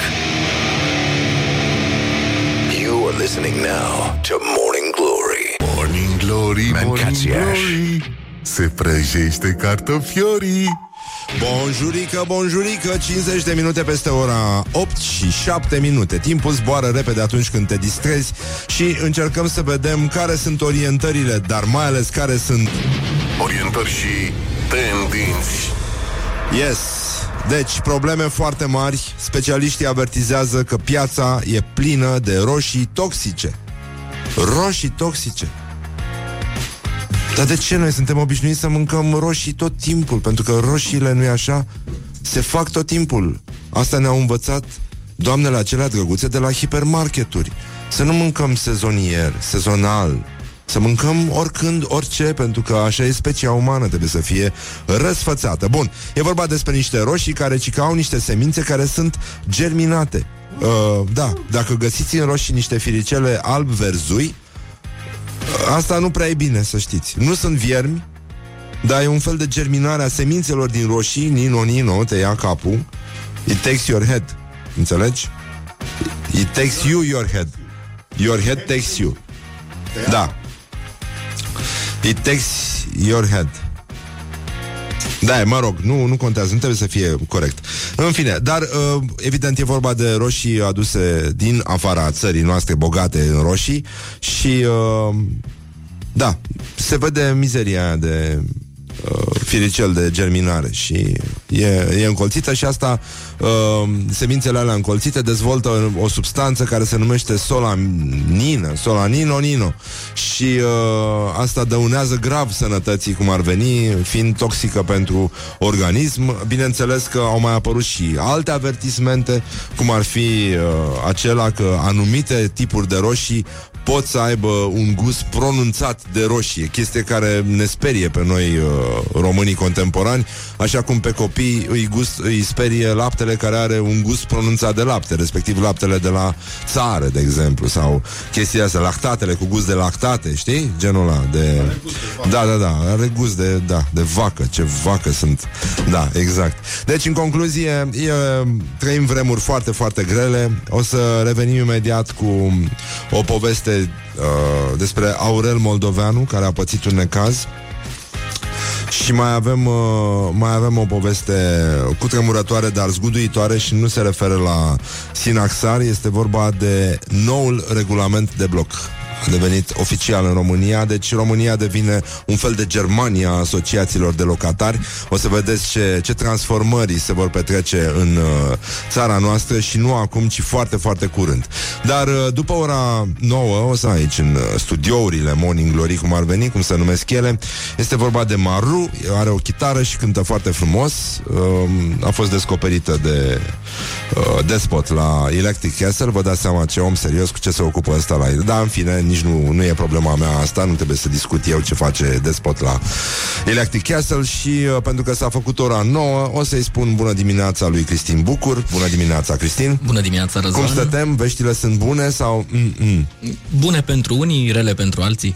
You are listening now to Morning Glory. Morning Glory, Morning Mancațiaș. Glory se prăjește cartofiorii. Bonjurică, bonjurică, 50 de minute peste ora 8 și 7 minute. Timpul zboară repede atunci când te distrezi și încercăm să vedem care sunt orientările, dar mai ales care sunt... Orientări și tendinți. Yes! Deci, probleme foarte mari. Specialiștii avertizează că piața e plină de roșii toxice. Roșii toxice. Dar de ce noi suntem obișnuiți să mâncăm roșii tot timpul? Pentru că roșiile, nu-i așa, se fac tot timpul. Asta ne-au învățat doamnele acelea drăguțe de la hipermarketuri. Să nu mâncăm sezonier, sezonal, să mâncăm oricând, orice, pentru că așa e specia umană, trebuie să fie răsfățată. Bun, e vorba despre niște roșii care ci că au niște semințe care sunt germinate. Uh, da, dacă găsiți în roșii niște firicele alb-verzui, Asta nu prea e bine, să știți. Nu sunt viermi, dar e un fel de germinare a semințelor din roșii, nino, nino, te ia capul. It takes your head. Înțelegi? It takes you your head. Your head takes you. Da. It takes your head. Da, mă rog, nu, nu contează, nu trebuie să fie corect. În fine, dar uh, evident e vorba de roșii aduse din afara țării noastre bogate în roșii și uh, da, se vede mizeria aia de uh, firicel de germinare și e, e încolțită și asta uh, semințele alea încolțite dezvoltă o substanță care se numește solanină, solaninonino și uh, asta dăunează grav sănătății cum ar veni, fiind toxică pentru organism. Bineînțeles că au mai apărut și alte avertismente, cum ar fi uh, acela că anumite tipuri de roșii pot să aibă un gust pronunțat de roșie, chestie care ne sperie pe noi uh, românii contemporani, așa cum pe copii îi, gust, îi sperie laptele care are un gust pronunțat de lapte, respectiv laptele de la țară, de exemplu, sau chestia asta, lactatele cu gust de lactate, știi? Genul ăla de... Da, da, da, are gust de, da, de vacă, ce vacă sunt. Da, exact. Deci, în concluzie, e, trăim vremuri foarte, foarte grele. O să revenim imediat cu o poveste uh, despre Aurel Moldoveanu, care a pățit un necaz. Și mai avem, uh, mai avem o poveste cu tremurătoare, dar zguduitoare și nu se referă la Sinaxar, este vorba de noul regulament de bloc a devenit oficial în România, deci România devine un fel de Germania a asociațiilor de locatari. O să vedeți ce, ce transformări se vor petrece în uh, țara noastră și nu acum, ci foarte, foarte curând. Dar uh, după ora 9, o să aici în uh, studiourile Morning Glory, cum ar veni, cum se numesc ele, este vorba de Maru, are o chitară și cântă foarte frumos. Uh, a fost descoperită de uh, Despot la Electric Castle, vă dați seama ce om serios cu ce se ocupă ăsta la el. Dar în fine, nici nu, nu e problema mea asta, nu trebuie să discut eu ce face Despot la Electric Castle și uh, pentru că s-a făcut ora 9, o să-i spun bună dimineața lui Cristin Bucur. Bună dimineața, Cristin. Bună dimineața, Răzvan. Cum stătem? Veștile sunt bune sau... Mm-mm. Bune pentru unii, rele pentru alții.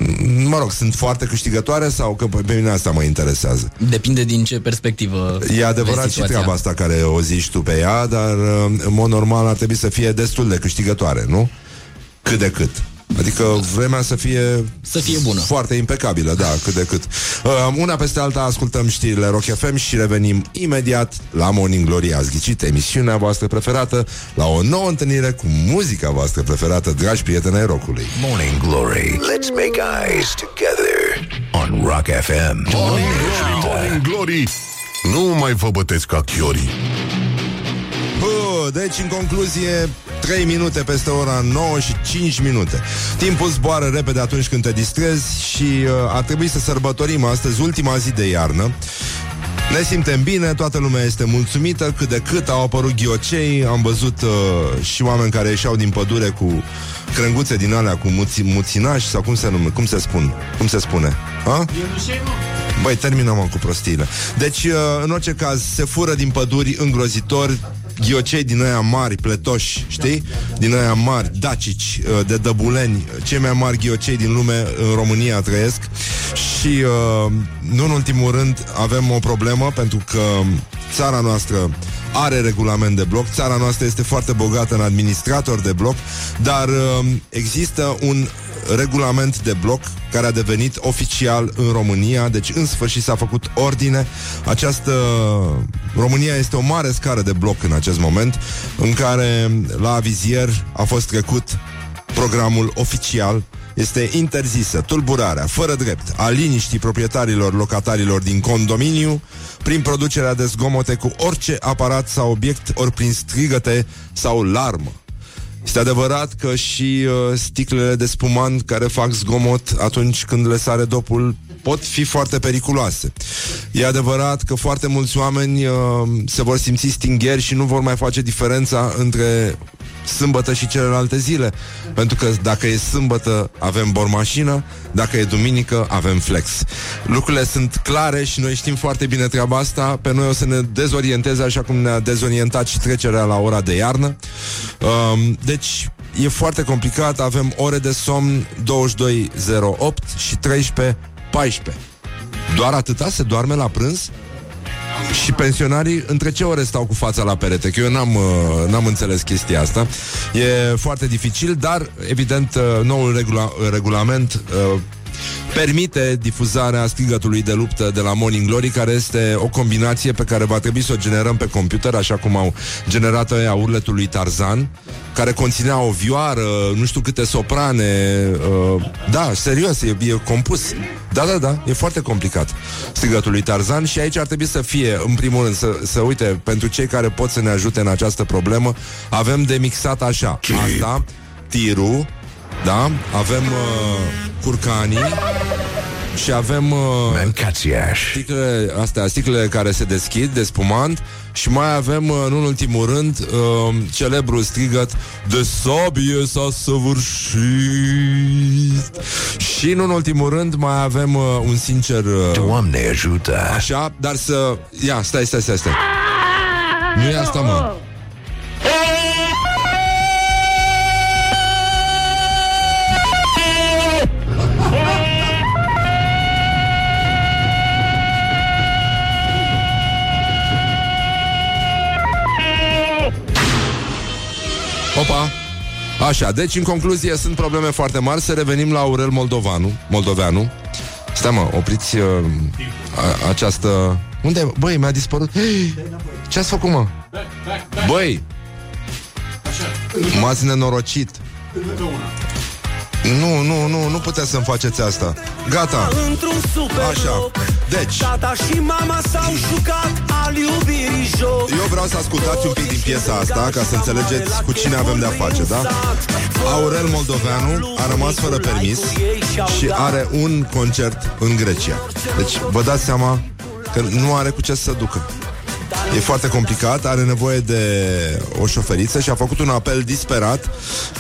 Mă rog, sunt foarte câștigătoare sau că pe mine asta mă interesează? Depinde din ce perspectivă E adevărat vezi și situația. treaba asta care o zici tu pe ea, dar uh, în mod normal ar trebui să fie destul de câștigătoare, nu? Cât de cât. Adică vremea să fie Să fie bună. Foarte impecabilă, da, cât de cât. Uh, una peste alta ascultăm știrile Rock FM și revenim imediat la Morning Glory. Ați ghicit emisiunea voastră preferată la o nouă întâlnire cu muzica voastră preferată, dragi prieteni ai rockului. Morning Glory. Let's make eyes together on Rock FM. Morning Glory, Morning Glory. Nu mai vă bătesc ca chiorii. Bă, deci, în concluzie, 3 minute peste ora 9 și 5 minute. Timpul zboară repede atunci când te distrezi și uh, ar trebui să sărbătorim astăzi ultima zi de iarnă. Ne simtem bine, toată lumea este mulțumită, cât de cât au apărut ghiocei, am văzut uh, și oameni care ieșeau din pădure cu crânguțe din alea, cu muți, muținași, sau cum se nume, cum se spun, cum se spune? Ha? Băi, terminăm mă, cu prostiile. Deci, uh, în orice caz, se fură din păduri îngrozitori ghiocei din aia mari, pletoși, știi? Din aia mari, dacici, uh, de dăbuleni, cei mai mari ghiocei din lume în România trăiesc. Și, uh, nu în ultimul rând, avem o problemă pentru că țara noastră are regulament de bloc. Țara noastră este foarte bogată în administrator de bloc, dar uh, există un regulament de bloc care a devenit oficial în România, deci în sfârșit s-a făcut ordine. Această România este o mare scară de bloc în acest moment, în care la avizier a fost trecut programul oficial este interzisă tulburarea, fără drept, a liniștii proprietarilor locatarilor din condominiu prin producerea de zgomote cu orice aparat sau obiect, ori prin strigăte sau larmă. Este adevărat că și uh, sticlele de spumant care fac zgomot atunci când le sare dopul pot fi foarte periculoase. E adevărat că foarte mulți oameni uh, se vor simți stingheri și nu vor mai face diferența între sâmbătă și celelalte zile. Pentru că dacă e sâmbătă, avem bormașină, dacă e duminică, avem flex. Lucrurile sunt clare și noi știm foarte bine treaba asta. Pe noi o să ne dezorienteze așa cum ne-a dezorientat și trecerea la ora de iarnă. Um, deci, e foarte complicat. Avem ore de somn 22.08 și 13.14. Doar atâta se doarme la prânz? Și pensionarii între ce ore stau cu fața la perete? Că eu n-am, uh, n-am înțeles chestia asta. E foarte dificil, dar evident uh, noul regula- regulament uh, permite difuzarea strigătului de luptă de la Morning Glory, care este o combinație pe care va trebui să o generăm pe computer, așa cum au generat ăia urletul lui Tarzan, care conținea o vioară, nu știu câte soprane. Uh, da, serios, e, e compus. Da, da, da, e foarte complicat strigătul lui Tarzan și aici ar trebui să fie, în primul rând, să, să uite, pentru cei care pot să ne ajute în această problemă, avem de mixat așa. Asta, tirul, da? Avem uh, curcanii și avem uh, Mancațiaș. sticlele astea, sticlele care se deschid de spumant și mai avem, uh, nu în ultimul rând, uh, celebrul strigăt De sabie s-a săvârșit Și nu în ultimul rând mai avem uh, un sincer uh, Doamne ajută. Așa, dar să... Ia, stai, stai, stai, stai Nu e asta, mă Așa, deci în concluzie sunt probleme foarte mari. Să revenim la Aurel Moldovanu Moldoveanu. Stai mă, opriți uh, a, această... Unde? Băi, mi-a dispărut. Ce ați făcut, mă? Băi! M-ați nenorocit Nu, nu, nu, nu puteți să-mi faceți asta. Gata. Într-un super Așa, deci. Tata și mama s-au jucat al iubirii joc. Eu vreau să ascultați un pic din piesa asta Ca să înțelegeți cu cine avem de-a face, da? Aurel Moldoveanu a rămas fără permis Și are un concert în Grecia. Deci vă dați seama Că nu are cu ce să se ducă. E foarte complicat, are nevoie de o șoferiță și a făcut un apel disperat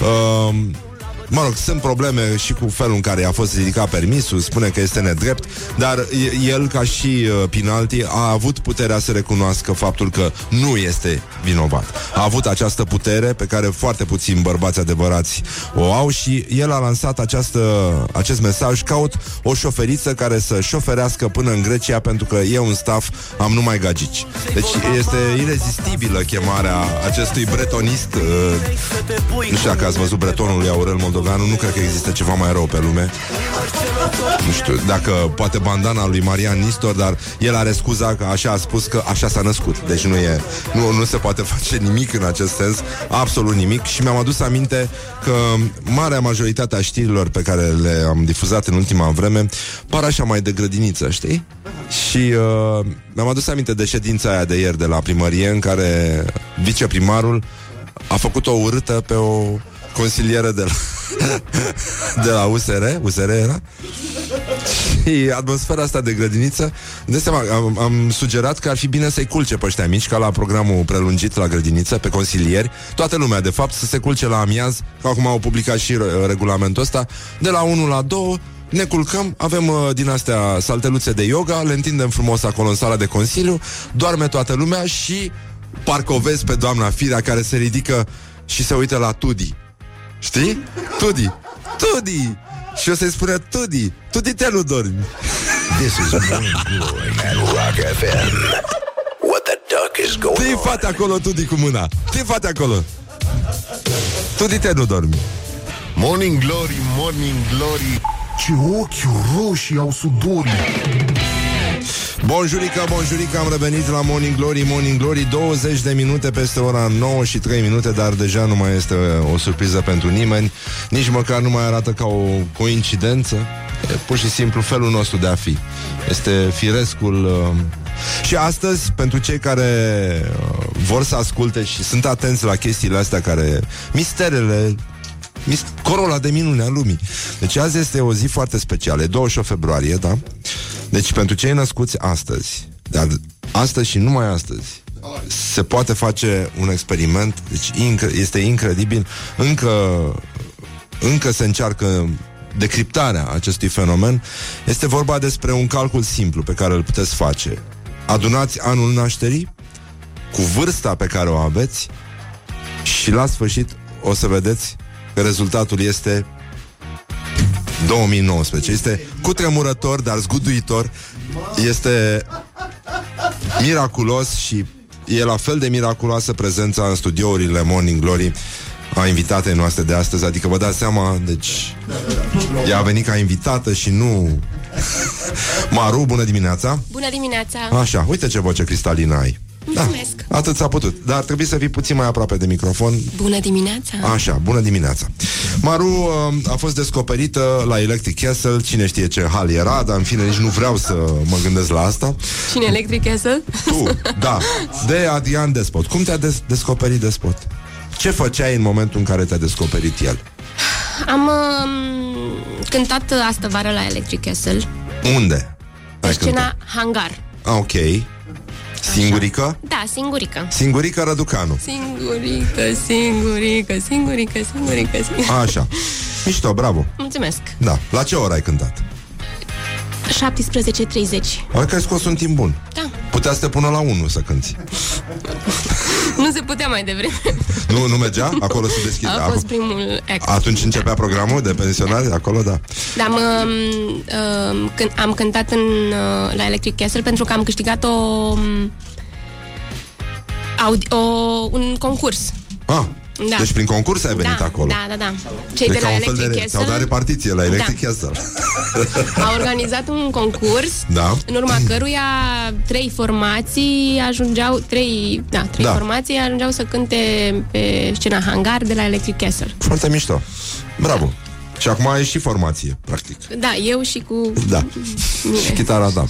uh, Mă rog, sunt probleme și cu felul în care a fost ridicat permisul, spune că este nedrept, dar e- el, ca și uh, Pinalti, a avut puterea să recunoască faptul că nu este vinovat. A avut această putere pe care foarte puțini bărbați adevărați o au și el a lansat această, acest mesaj, caut o șoferiță care să șoferească până în Grecia pentru că e un staff, am numai gagici. Deci este irezistibilă chemarea acestui bretonist uh, nu știu dacă ați văzut bretonul lui Aurel Moldoveanu, nu cred că există ceva mai rău pe lume. Nu știu dacă poate bandana lui Marian Nistor, dar el are scuza că așa a spus că așa s-a născut. Deci nu e nu, nu se poate face nimic în acest sens, absolut nimic și mi-am adus aminte că marea majoritate a știrilor pe care le-am difuzat în ultima vreme par așa mai de grădiniță, știi? Și uh, mi-am adus aminte de ședința aia de ieri de la primărie în care viceprimarul a făcut o urâtă pe o consilieră de la, de la USR, USR era, și atmosfera asta de grădiniță, de seama, am, am sugerat că ar fi bine să-i culce pe ăștia mici, ca la programul prelungit la grădiniță, pe consilieri, toată lumea, de fapt, să se culce la amiaz, că acum au publicat și uh, regulamentul ăsta, de la 1 la 2, ne culcăm, avem uh, din astea salteluțe de yoga, le întindem frumos acolo în sala de consiliu, doarme toată lumea și parcă o vezi pe doamna Firea care se ridică și se uită la Tudi. Știi? Tudi. Tudi! Și o să-i spune Tudi, Tudi te nu dormi. This is Morning Glory at Rock FM. What the duck is going Tii on. fate acolo, tu di cu mâna. Tii fate acolo. Tu di te nu dormi. Morning Glory, Morning Glory Ce ochi roșii au sudorii Bonjurica, bonjurica, am revenit la Morning Glory, Morning Glory 20 de minute peste ora 9 și 3 minute Dar deja nu mai este o surpriză pentru nimeni. Nici măcar nu mai arată ca o coincidență. E pur și simplu felul nostru de a fi. Este firescul uh, Și astăzi, pentru cei care uh, vor să asculte și sunt atenți la chestiile astea care... Misterele mis- corola de minune a lumii. Deci azi este o zi foarte specială, e 28 februarie, da? Deci pentru cei născuți astăzi, dar astăzi și numai astăzi, se poate face un experiment, deci inc- este incredibil, încă, încă se încearcă decriptarea acestui fenomen. Este vorba despre un calcul simplu pe care îl puteți face. Adunați anul nașterii cu vârsta pe care o aveți și la sfârșit o să vedeți că rezultatul este 2019. Este cutremurător, dar zguduitor. Este miraculos și e la fel de miraculoasă prezența în studiourile Morning Glory a invitatei noastre de astăzi. Adică vă dați seama, deci ea a venit ca invitată și nu... Maru, bună dimineața! Bună dimineața! Așa, uite ce voce cristalină ai. Mulțumesc! Da, atât s-a putut. Dar ar trebui să fii puțin mai aproape de microfon. Bună dimineața! Așa, bună dimineața. Maru uh, a fost descoperită la Electric Castle, cine știe ce hal era, dar în fine nici nu vreau să mă gândesc la asta. Cine Electric Castle? Tu, da, de Adrian Despot. Cum te-a des- descoperit Despot? Ce făceai în momentul în care te-a descoperit el? Am um, cântat astă vară la Electric Castle, Unde? pe Ai scena cântat? Hangar. Ah, ok. Singurică? Da, singurică. Singurică Răducanu. Singurică, singurică, singurică, singurică, singurică. Așa. Mișto, bravo. Mulțumesc. Da. La ce oră ai cântat? 17.30. Adică ai scos un timp bun. Da. Putea să te pună la 1 să cânti. Nu se putea mai devreme. Nu, nu mergea? Acolo se deschide. A fost primul act. Atunci începea programul de pensionari acolo, da. Dar am, um, când am cântat în, uh, la Electric Castle pentru că am câștigat o, um, audi- o un concurs. Ah, Da. deci prin concurs ai venit da, acolo. Da, da, da. Cei Deci de la ca un fel Electric de, Castle ți-au dat repartiție la Electric Da. Castle. au organizat un concurs Da. în urma căruia trei formații ajungeau, trei, da, trei Da. formații ajungeau să cânte pe scena hangar de la Electric Castle. Foarte mișto. Bravo. Și acum ai și formație, practic. Da, eu și cu Da. mine. Și chitara ta.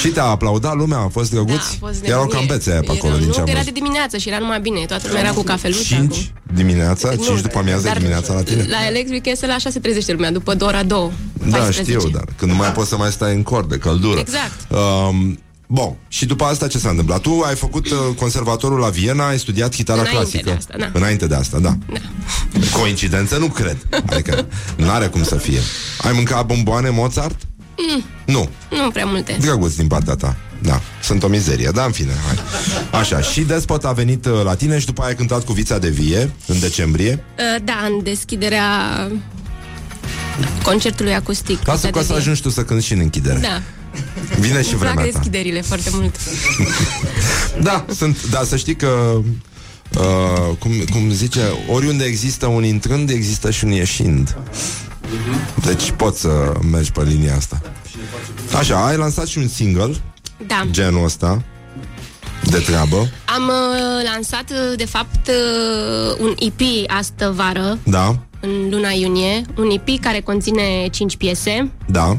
Și te-a aplaudat lumea, a fost Da, drăguț? a fost Erau nebunie. cam bețe aia pe acolo, Erau- din ce Nu, am că era văzut. de dimineață și era numai bine. Toată lumea era cu cafeluța. 5 cu... dimineața, 5 Nu, după amiază dar dimineața la tine? La Electric Castle la 6 se trezește lumea, după ora 2. Da, 14. știu, dar când nu mai poți să mai stai în cord de căldură. Exact. Um, Bun, și după asta ce s-a întâmplat? Tu ai făcut uh, conservatorul la Viena, ai studiat chitara Înainte clasică. de asta, da. Înainte de asta, da. Da. Coincidență? Nu cred. Adică nu are cum să fie. Ai mâncat bomboane Mozart? Mm, Nu. nu prea multe. Drăguț din partea ta. Da, sunt o mizerie, da, în fine, hai. Așa, și Despot a venit uh, la tine și după aia ai cântat cu Vița de Vie în decembrie. Uh, Da, în deschiderea concertului acustic. Lasă Uita că o de să vie. ajungi tu să cânti și în închidere. Da. Vine și Îmi plac vremea ta. deschiderile foarte mult. Da, sunt, da, să știi că uh, cum, cum zice, oriunde există un intrând, există și un ieșind. Deci poți să mergi pe linia asta. Așa, ai lansat și un single, Da. genul ăsta, de treabă, Am uh, lansat, uh, de fapt, uh, un EP astă vară, da, în luna iunie, un EP care conține 5 piese. da,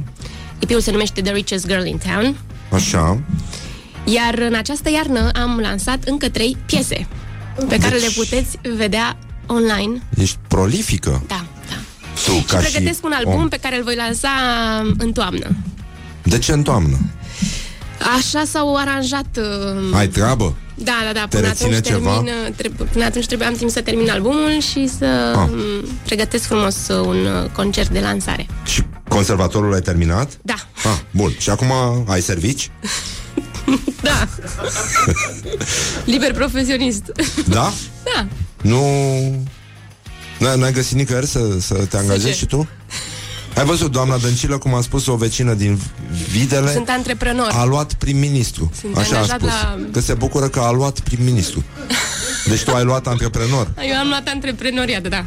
EP-ul se numește The Richest Girl in Town. așa. Iar în această iarnă am lansat încă 3 piese pe care Deci- le puteți vedea online. Ești prolifică Da, da. tu, Și ca și pregătesc un album om. pe care îl voi lansa în toamnă. De ce în toamnă? Așa s-au aranjat. uh, Ai treabă? Da, da, da. Te Până reține atunci, ceva? termin, uh, treb- până atunci trebuie, am timp să termin albumul și să Ah. um, pregătesc frumos uh, un uh, concert de lansare. Și conservatorul ai terminat? Da, Ah, bun. Și acum ai servici? da. Liber profesionist. Da? da. Nu... N-ai, n-ai găsit nicăieri să, să te angajezi Zice. și tu? Ai văzut, doamna Dăncilă, cum a spus o vecină din Videle, Sunt antreprenor. a luat prim-ministru. Sunt Așa a angajat spus. la- Că se bucură că a luat prim-ministru. Deci tu ai luat antreprenor. Eu am luat antreprenoriat, da.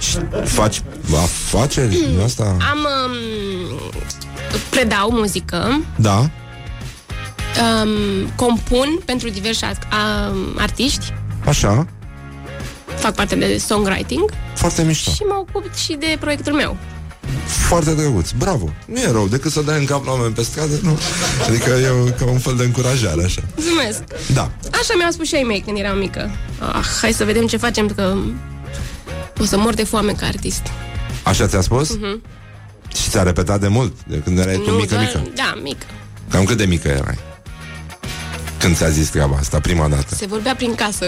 Și faci afaceri din asta? Am... Um, predau muzică, Da. um, compun pentru diversi um, artiști, Așa. fac parte de songwriting Foarte mișto. și mă ocup și de proiectul meu. Foarte drăguț. Bravo. Nu e rău decât să dai în cap la oameni pe stradă, nu? Adică e ca un fel de încurajare, așa. Mulțumesc! Da. Așa mi-au spus și ai mei când eram mică. Ah, hai să vedem ce facem, că o să mor de foame ca artist. Așa ți-a spus? Și ți-a repetat de mult, de când erai tu Mhm. Nu, mică, doar- mică. Da, mică. Cam cât de mică erai? Când ți-a zis treaba asta, prima dată? Se vorbea prin casă.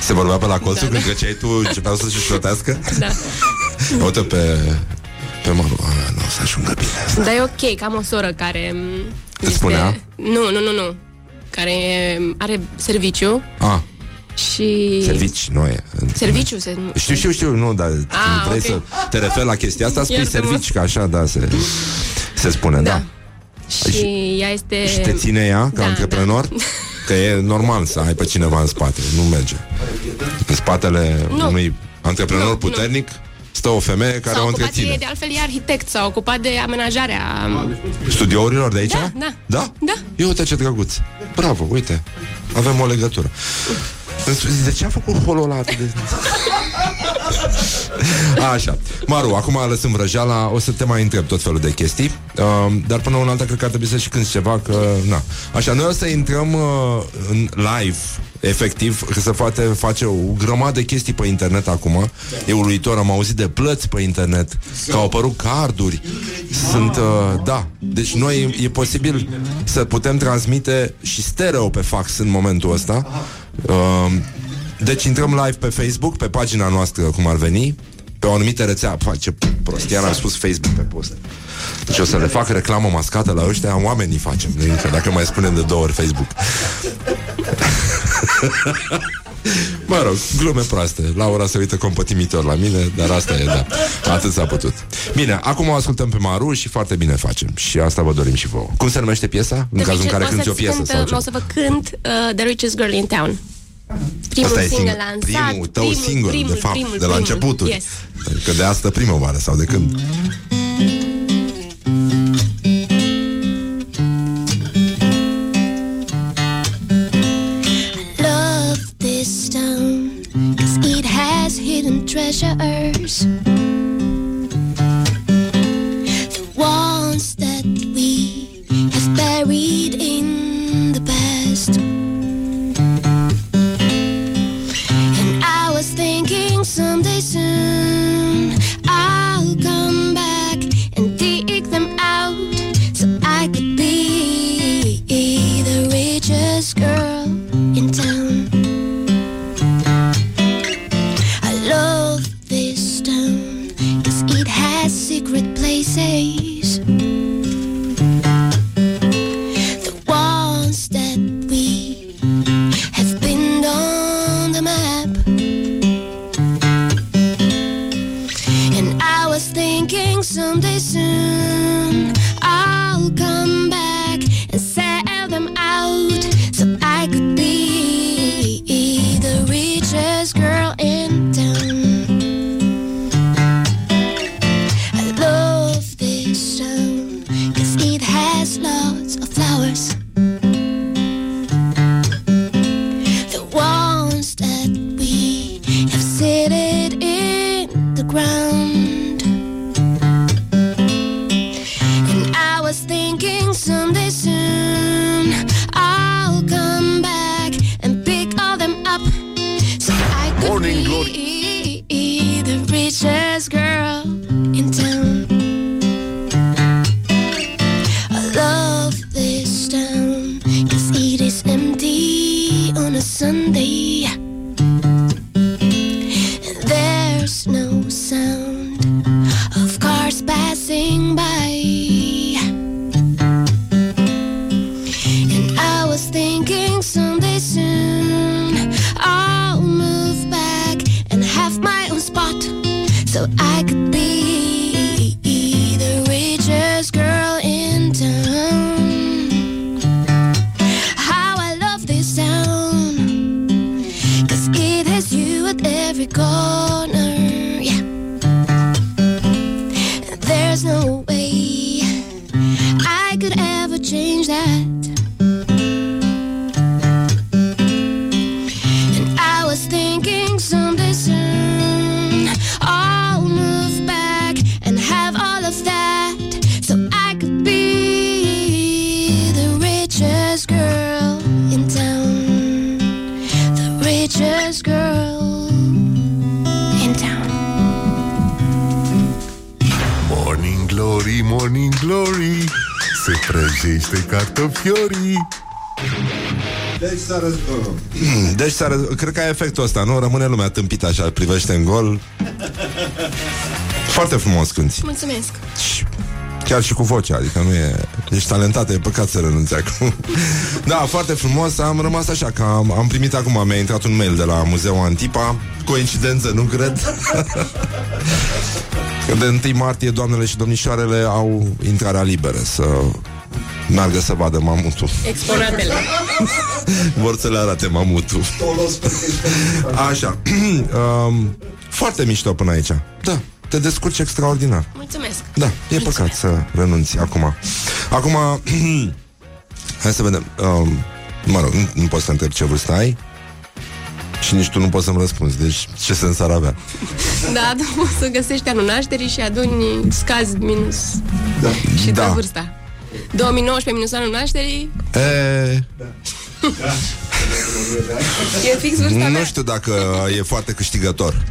Se vorbea pe la colțul Da, când da. treceai tu, începeau să-și șotească? Da. Uite pe... Pe Maru, a, nu o să ajungă bine asta. Dar e ok, că am o soră care... m, Îți spunea? Nu, nu, nu, nu. Care are serviciu A, și... servici, nu e. Serviciu se... Știu, știu, știu, nu, dar când Ah, vrei ok. să te referi la chestia asta, spui Iartă-mă. servici, că așa, da, se, se spune, da. Da. Și ea este... Și te ține ea ca Da, antreprenor? Că e normal să ai pe cineva în spate, nu merge. În spatele Nu. unui antreprenor Nu, nu. Puternic stă o femeie care S-a o ocupat întreține. e, de altfel e arhitect, s-a ocupat de amenajarea Studiourilor de aici? Da, da. Da? Da. Eu uite ce drăguț. Bravo, uite. Avem o legătură. De ce a făcut holul ăla atât de... Așa. Maru, acum lăsăm vrăjeala, o să te mai întreb tot felul de chestii, uh, dar până una alta cred că ar trebui să și cânti ceva, că, na. Așa, noi o să intrăm uh, în live, efectiv, că se poate face o grămadă de chestii pe internet acum. E uluitor, am auzit de plăți pe internet, că au apărut carduri. Sunt, uh, da, deci noi e posibil să putem transmite și stereo pe fax în momentul ăsta. Uh, deci intrăm live pe Facebook, pe pagina noastră, cum ar veni, pe o anumită rețea. Fa, ce prost, chiar am spus Facebook pe post. Deci o să le fac reclamă mascată la ăștia, oamenii facem, nu că dacă mai spunem de două ori Facebook. Mă rog, glume proaste. Laura se uită compătimitor la mine, dar asta e, da. Atât s-a putut. Bine, acum o ascultăm pe Maru și foarte bine facem. Și asta vă dorim și vouă. Cum se numește piesa? În The cazul în Richest- care o cânti o să-ți piesă cânt, sau ce? O să vă cânt uh, The Richest Girl in Town. Primul Asta e single sing- lansat. primul tău primul, single, primul, de fapt, primul, de la primul. începutul. Yes. Că de asta primăvară sau de când? love pleasures. So I could s-a răz... Deci s-a răz... Cred că ai efectul ăsta, nu? Rămâne lumea tâmpită așa, îl privește în gol Foarte frumos cânti Mulțumesc. Și Chiar și cu vocea, adică nu e... Ești talentată, e păcat să renunți acum. Da, foarte frumos, am rămas așa, că am, am primit acum, mi-a intrat un mail de la Muzeul Antipa, coincidență, nu cred. Că de 1 martie doamnele și domnișoarele au intrarea liberă să meargă să vadă mamutul. Exponatele. Vor să le arate mamutul. Așa. um, foarte mișto până aici. Da, te descurci extraordinar. Mulțumesc. Da, e păcat să renunți acum. Acum, hai să vedem. Um, mă rog, nu, nu pot să întreb ce vârstă ai și nici tu nu poți să-mi răspunzi. Deci, ce sens ar avea? Da, tu poți să găsești anul nașterii și aduni scazi minus Da. și da. da. vârsta. 2019 minus anul nașterii E, e fix vârsta nu mea. știu dacă e foarte câștigător.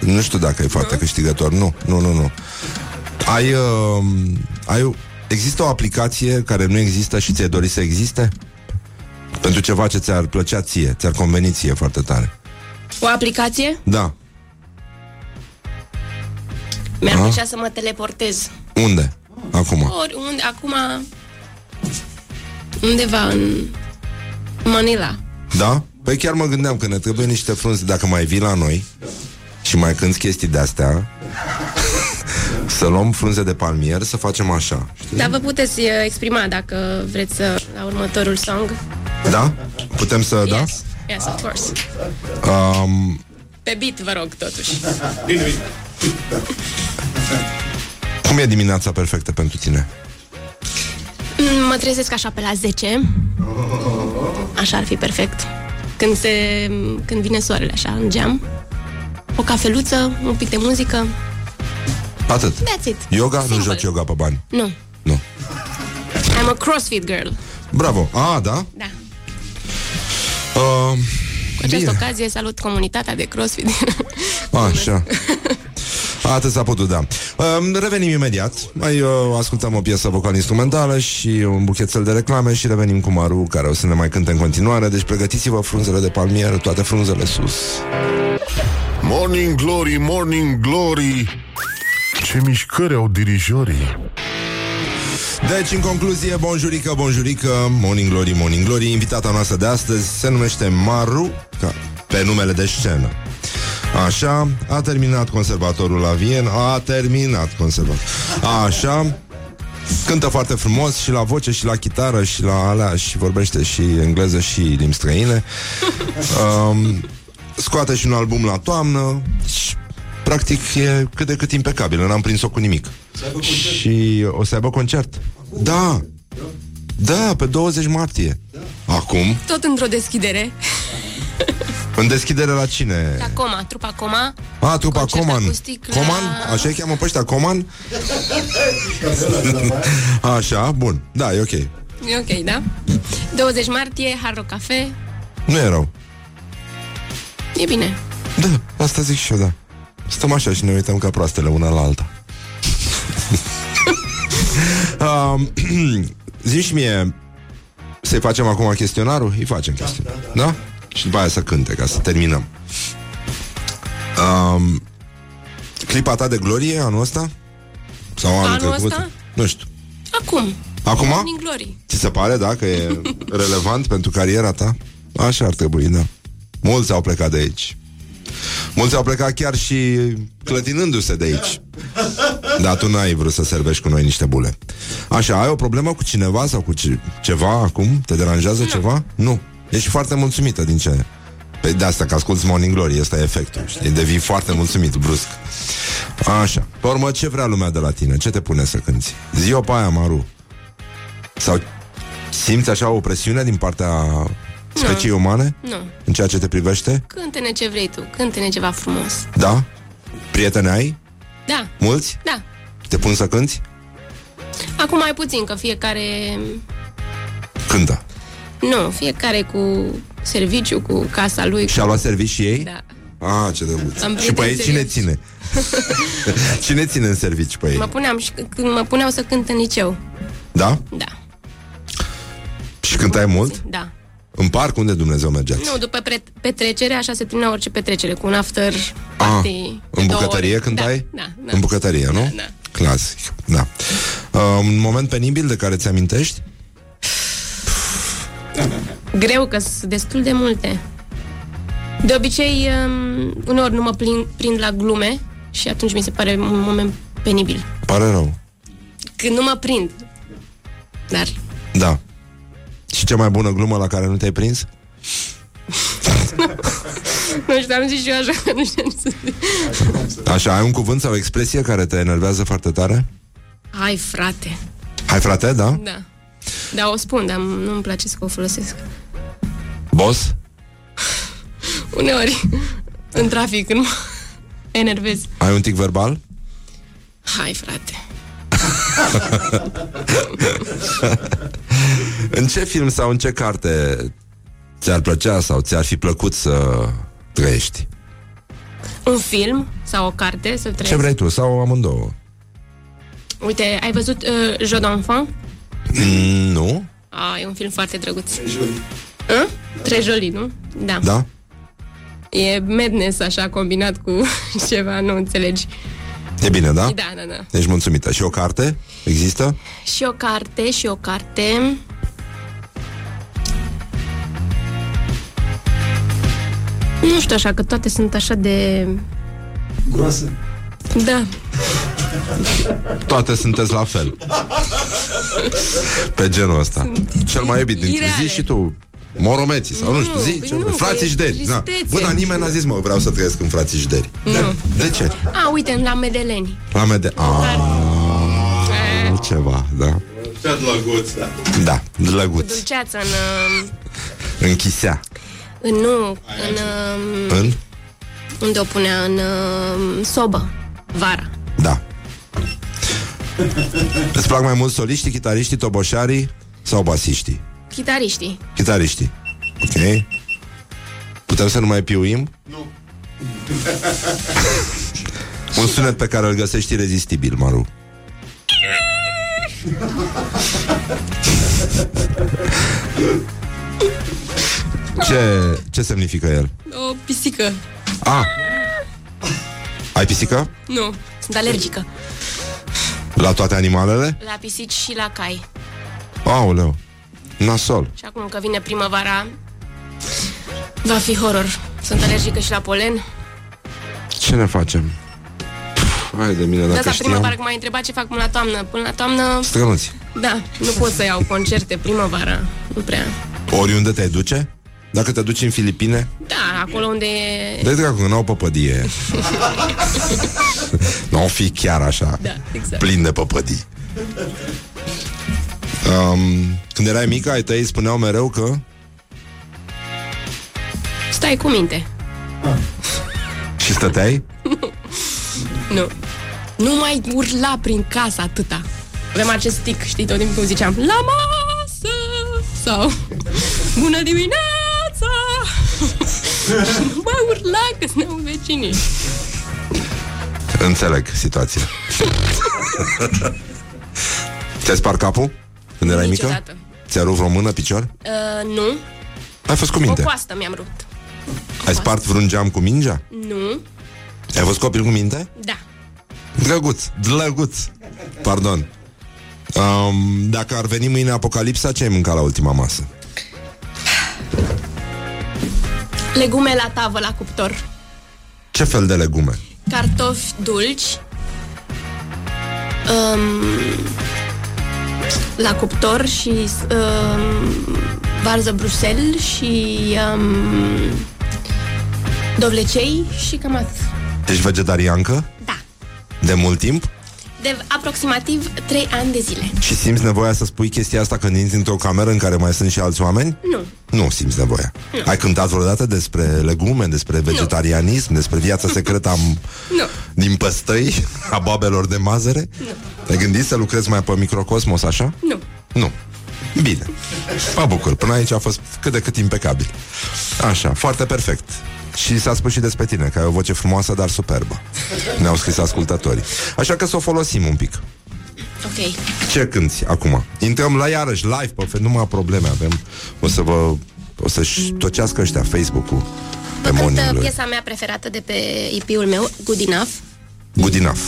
Nu știu dacă e foarte câștigător. Nu, nu, nu, nu. Ai, uh, ai, o- există o aplicație care nu există și ți-ai dori să existe? Pentru ceva ce ți-ar plăcea ție, ți-ar conveni ție foarte tare. O aplicație? Da. Mi-ar Ah. plăcea să mă teleportez. Unde? Acum. Oriunde, acum undeva în Manila. Da? Păi chiar mă gândeam că ne trebuie niște frunze Dacă mai vii la noi Și mai cânti chestii de-astea Să luăm frunze de palmier Să facem așa știi? Dar vă puteți uh, exprima dacă vreți să la următorul song. Da? Putem să, da? Yes, yes, of course. Um, Pe beat, vă rog, totuși. cum e dimineața perfectă pentru tine? Mm, Mă trezesc așa pe la 10. Așa ar fi perfect. Când, se, când vine soarele așa în geam. O cafeluță, un pic de muzică. Atât That's it. Yoga? Nu Simple. joci yoga pe bani? Nu. Nu I'm a CrossFit girl. Bravo, a, da? Da. Uh, Cu această bine. ocazie salut comunitatea de CrossFit. Așa Atât s-a putut, da. Um, Revenim imediat. Mai uh, ascultăm o piesă vocal-instrumentală Și un buchetel de reclame Și revenim cu Maru Care o să ne mai cânte în continuare. Deci pregătiți-vă frunzele de palmier Toate frunzele sus. Morning Glory, Morning Glory. Ce mișcări au dirijorii. Deci, în concluzie, bonjurică, bonjurică Morning Glory, Morning Glory. Invitata noastră de astăzi se numește Maru ca, Pe numele de scenă Așa, a terminat conservatorul la Vien A terminat conservatorul Așa Cântă foarte frumos și la voce și la chitară și la alea și vorbește și engleză și limbi străine. Um, scoate și un album la toamnă și practic e cât de cât impecabil, n-am prins-o cu nimic. Și o să aibă concert. Da. Da, pe 20 martie. Acum, Tot într-o deschidere. în deschidere la cine? La Coma, trupa Coma. A, trupa Concert Coman. acustic la- Coman? Așa îi cheamă pe ăștia, Coman? Așa, bun. Da, e ok. E ok, da? 20 martie, Hard Rock Cafe. Nu e rău. E bine. Da, asta zic și eu, da. Stăm așa și ne uităm ca proastele una la alta. um, Zici și mie Să-i facem acum chestionarul? Îi facem chestionarul, da? Și după aia să cânte, ca să terminăm um, Clipa ta de glorie anul ăsta? Sau anul, Anul trecut? ăsta? Nu știu Acum. Acum? Morning Glory. Ți se pare, da, că e relevant pentru cariera ta? Așa ar trebui, da. Mulți au plecat de aici. Mulți au plecat chiar și clătinându-se de aici. Dar tu n-ai vrut să servești cu noi niște bule. Așa, ai o problemă cu cineva sau cu ce- ceva acum? Te deranjează ceva? Nu. Ești foarte mulțumită din ce Pe de asta că asculti Morning Glory, ăsta e efectul, știi? Devii foarte mulțumit, brusc. Așa. Pe urmă, ce vrea lumea de la tine? Ce te pune să cânti? Zi-o pe aia, Maru. Sau simți așa o presiune din partea speciei umane? Nu. În ceea ce te privește? Cânte-ne ce vrei tu, cânte-ne ceva frumos. Da? Prieteni ai? Da, Mulți? da. Te pun să cânti? Acum mai puțin, că fiecare... Cântă. Nu, fiecare cu serviciu, cu casa lui. Și-a luat servici și ei? Da. Ah, ce drăguț. Am Și pe ei prieteni cine ține? cine ține în servici pe ei? Mă puneam și când mă puneau să cânt în liceu. Da? Da, Și cântai mult? da. În parc? Unde Dumnezeu mergeați? Nu, după pre- petrecere, așa se termina orice petrecere, cu un after Ah, party. de în două bucătărie ore. cântai? Da, da, da. În bucătărie, nu? Da, da. Clasic, da. Uh, un moment penibil de care ți amintești? Greu, că sunt destul de multe. De obicei, um, uneori nu mă prind, prind la glume și atunci mi se pare un moment penibil. Pare rău. Când nu mă prind. Dar Da. Și cea mai bună glumă la care nu te-ai prins? nu știu, am zis și eu așa, nu știu ce să zic. Așa, ai un cuvânt sau o expresie care te enervează foarte tare? Hai, frate. Hai, frate, da? Da. Da, o spun, dar nu-mi place să o folosesc. Boss? Uneori, în trafic, când mă enervez. Ai un tic verbal? Hai, frate. În ce film sau în ce carte ți-ar plăcea sau ți-ar fi plăcut să trăiești? Un film sau o carte să trăiesc. Ce vrei tu? Sau amândouă? Uite, ai văzut uh, Jeu d'enfant? Mm, nu? Ah, e un film foarte drăguț. Hă? Très joli, nu? Da. Da? E madness așa combinat cu ceva, nu înțelegi. E bine, da? Da, da, da. Ești mulțumită. Și o carte? Există? Și o carte, și o carte. Nu știu așa, că toate sunt așa de... Groasă. Da. Toate sunteți la fel. Pe genul ăsta. Cel mai iubit dintre ireale. zi și tu. Moromeții sau nu știu, zi păi ce nu, vrei. păi Frații Jderi. Da. tristețe. Bă, dar nimeni n-a zis, mă, vreau să trăiesc în frații Jderi. Nu. De ce? A, uite, la Medeleni. La mede... Aaaa, Eh, ceva, da. Ce drăguț, da. Da, drăguț. Dulceață în... um, Închisea. în nu, în... um, În? Unde o punea? În um, sobă. Vara. Da. Îți plac mai mult soliștii, chitariștii, toboșarii sau basiștii? Chitariștii. Chitariștii. Ok. Putem să nu mai piuim? Nu. Un sunet pe care îl găsești irezistibil, Maru. Ce, ce semnifică el? O pisică. A. Ai pisică? Nu, sunt alergică. La toate animalele? La pisici și la cai. Aoleu. Nasol. Și acum că vine primăvara, va fi horror. Sunt alergică și la polen. Ce ne facem? Hai de mine De dacă asta primăvară, știam. că m-ai întrebat ce fac până la toamnă. Până la toamnă, Strănuți. da, nu pot să iau concerte primăvara. Nu prea. Oriunde te duce? Dacă te duci în Filipine? Da, acolo unde e... De dracu, că n-au păpădie. nu o fi chiar așa. Da, exact. Plin de păpădii. Um, când erai mică, ai tăi spuneau mereu că Stai cu minte. și stăteai? Nu. Nu mai urla prin casă atâta. Avem acest tic, știi, tot timpul ziceam La masă! Sau Bună dimineața! Și nu mai urla că suntem vecinii. Înțeleg situația. Ți-ai spart capul când erai mică? Niciodată. Ți-a rupt vreo mână, picior? Uh, nu. Ai fost cu O minte. coastă mi-am rupt. Ai spart vreun geam cu mingea? Nu. Ai fost copil cu minte? Da. Drăguț, drăguț. Pardon. Um, dacă ar veni mâine apocalipsa, ce ai mâncat la ultima masă? Legume la tavă, la cuptor. Ce fel de legume? Cartofi dulci. Um, la cuptor și um, varză Bruxelles și um, Dovlecei și cam atât. Ești vegetariancă? Da. De mult timp? De aproximativ 3 ani de zile. Și simți nevoia să spui chestia asta când intri într-o cameră în care mai sunt și alți oameni? Nu. Nu simți nevoia. Nu. Ai cântat vreodată despre legume, despre vegetarianism, despre viața secretă a, Nu. din păstăi, a babelor de mazăre? Nu. Ai gândit să lucrezi mai pe microcosmos așa? Nu. Nu. Bine. Mă bucur. Până aici a fost cât de cât impecabil. Așa, foarte perfect. Și s-a spus și despre tine, că ai o voce frumoasă, dar superbă. Ne-au scris ascultătorii. Așa că să o folosim un pic. Ok. Ce cânti acum? Intrăm la iarăși live pe fe- numai probleme avem. O să vă o să-și tocească ăștia Facebook-ul pe Vă cânt morning uh, glory. piesa mea preferată de pe EP-ul meu, Good Enough. Good enough.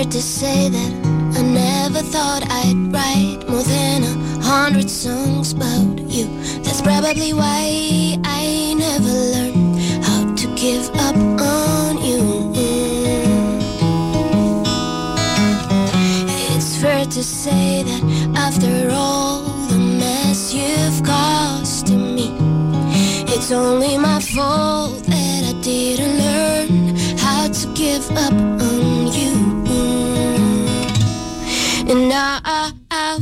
Fair to say that I never thought I'd write more than a hundred songs about you. That's probably why I never learned how to give up on you. It's fair to say that after all the mess you've caused to me, it's only my fault that I didn't learn how to give up on you. I,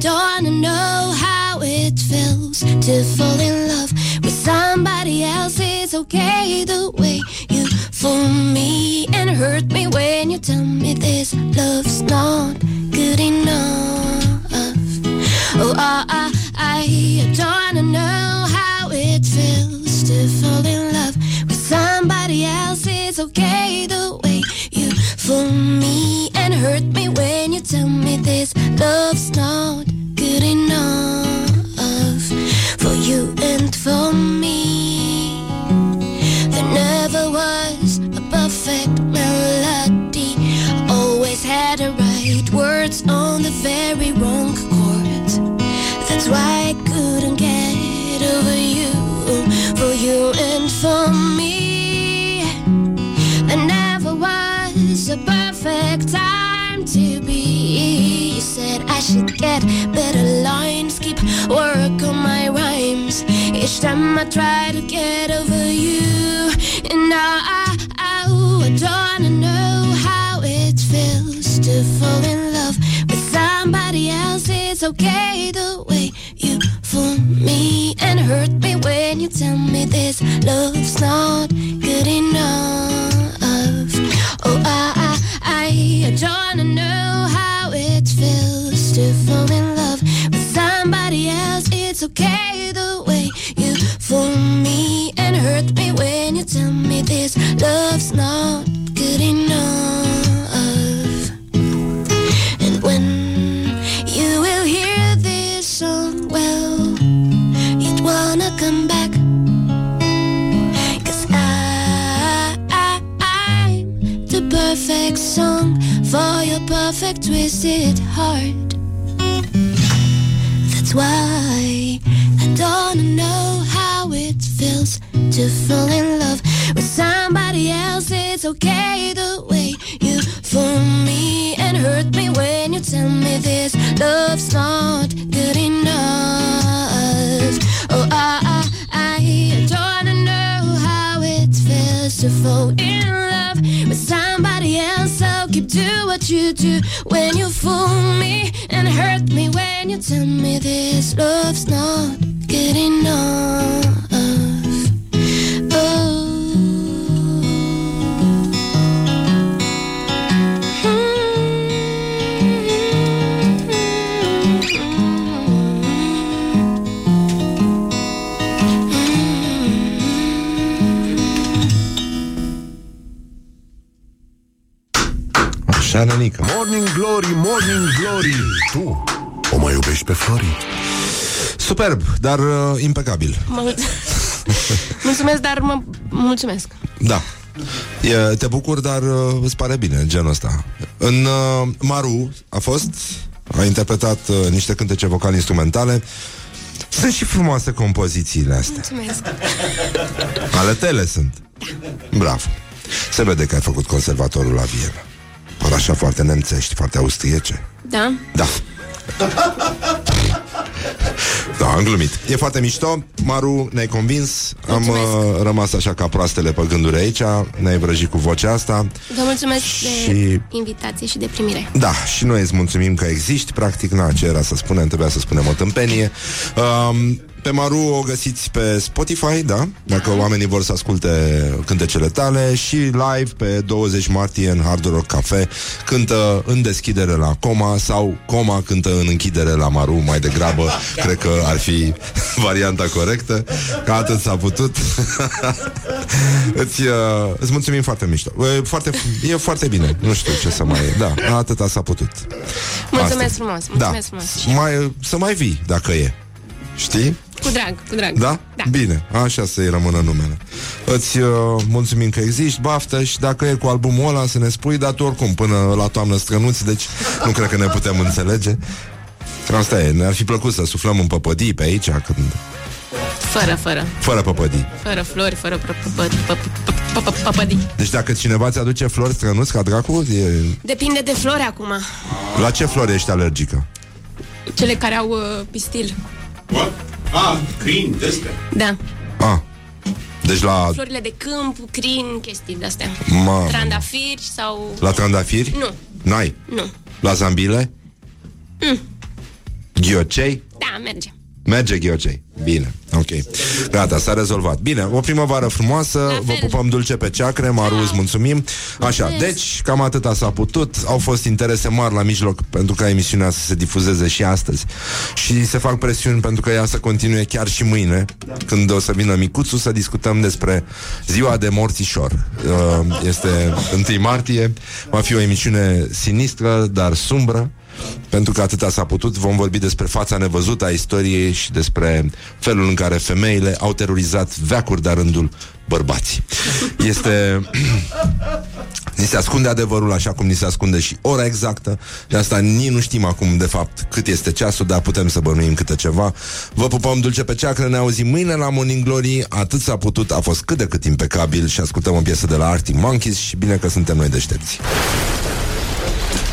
don't know how it feels to fall in love with somebody else. It's okay the way you fool me and hurt me when you tell me this love's not good enough. Oh, I, I, I don't know how it feels to fall in love with somebody else. It's okay the way fool me and hurt me when you tell me this love's not good enough for you and for me. There never was a perfect melody. Always had the right words on the very wrong chords. That's why I couldn't get over you, for you and for me. Time to be. You said I should get better lines, keep work on my rhymes. Each time I try to get over you, and now I, I, I don't know how it feels to fall in love with somebody else. It's okay the way you fool me and hurt me when you tell me this love's not good enough. Oh, I, I don't wanna know how it feels to fall in love with somebody else. It's okay the way you fool me and hurt me when you tell me this love's not perfect twisted heart. That's why I don't know how it feels to fall in love with somebody else. It's okay the way you fool me and hurt me when you tell me this love's not good enough. Oh, I, I, I don't know how it feels to fall in do what you do when you fool me and hurt me when you tell me this love's not good enough. Așa, nenică. Morning Glory, Morning Glory Tu o mai iubești pe Flori? Superb, dar uh, impecabil. Mă... mulțumesc, dar mă mulțumesc. Da. E, te bucur, dar uh, îți pare bine genul ăsta. În uh, Maru a fost, a interpretat uh, niște cântece vocale instrumentale. Sunt și frumoase compozițiile astea. Mulțumesc. Ale tele sunt. Bravo. Se vede că ai făcut conservatorul la Viena. Par așa foarte nemțești, foarte austriece. Da? Da. Da, am glumit. E foarte mișto. Maru, ne-ai convins. Am uh, rămas așa ca proastele pe gânduri aici. Ne-ai vrăjit cu vocea asta. Vă mulțumesc Și- de invitație și de primire. Da, și noi îți mulțumim că existi, practic, na, ce era să spunem, trebuia să spunem o tâmpenie. Um, pe Maru o găsiți pe Spotify, da? Dacă oamenii vor să asculte cântecele tale și live pe 20 martie în Hard Rock Cafe cântă în deschidere la Coma sau Coma cântă în închidere la Maru mai degrabă, cred că ar fi varianta corectă. Ca atât s-a putut. îți, uh, îți mulțumim foarte mișto. E foarte, e foarte bine. Nu știu ce să mai... Da, atâta s-a putut. Mulțumesc Asta. frumos, Da. mulțumesc frumos. Mai, să mai vii, dacă e. Știi? Cu drag, cu drag. Da? Da. Bine, așa să-i rămână numele. Îți uh, mulțumim că existi, baftă și dacă e cu albumul ăla să ne spui, dar tu oricum până la toamnă strănuți, deci nu cred că ne putem înțelege. Asta e, ne-ar fi plăcut să suflăm în păpădii pe aici, când... Fără, fără. fără păpădii. Fără flori, fără pă- pă- pă- pă- pă- pă- păpădii. Deci dacă cineva ți-aduce flori strănuți ca dracu, e... Depinde de flori acum. la ce flori ești alergică? Cele care au uh, pistil. What? Ah, crin, de astea. Da. Ah, deci la, Florile de câmp, crin, chestii de-astea. Ma- Trandafiri sau... la trandafiri? Nu. N-ai? Nu. La zambile? Mm. Ghiocei? Da, merge. Merge ghiocei. Bine, ok. Gata, s-a rezolvat. Bine, o primăvară frumoasă, vă pupăm dulce pe ceacre, Maru, îți mulțumim. Așa, deci, cam atâta s-a putut. Au fost interese mari la mijloc pentru ca emisiunea să se difuzeze și astăzi. Și se fac presiuni pentru că ea să continue chiar și mâine, când o să vină micuțul să discutăm despre ziua de morțișor. Uh, Este 1 martie, va fi o emisiune sinistră, dar sumbră. Pentru că atâta s-a putut, vom vorbi despre fața nevăzută a istoriei și despre felul în care femeile au terorizat veacuri de rândul bărbații. Este... Ni se ascunde adevărul așa cum ni se ascunde și ora exactă. De asta nici nu știm acum de fapt cât este ceasul Dar putem să bănuim câte ceva. Vă pupăm dulce pe ceacră, ne auzim mâine la Morning Glory. Atât s-a putut, a fost cât de cât impecabil. Și ascultăm o piesă de la Arctic Monkeys Și bine că suntem noi deștepți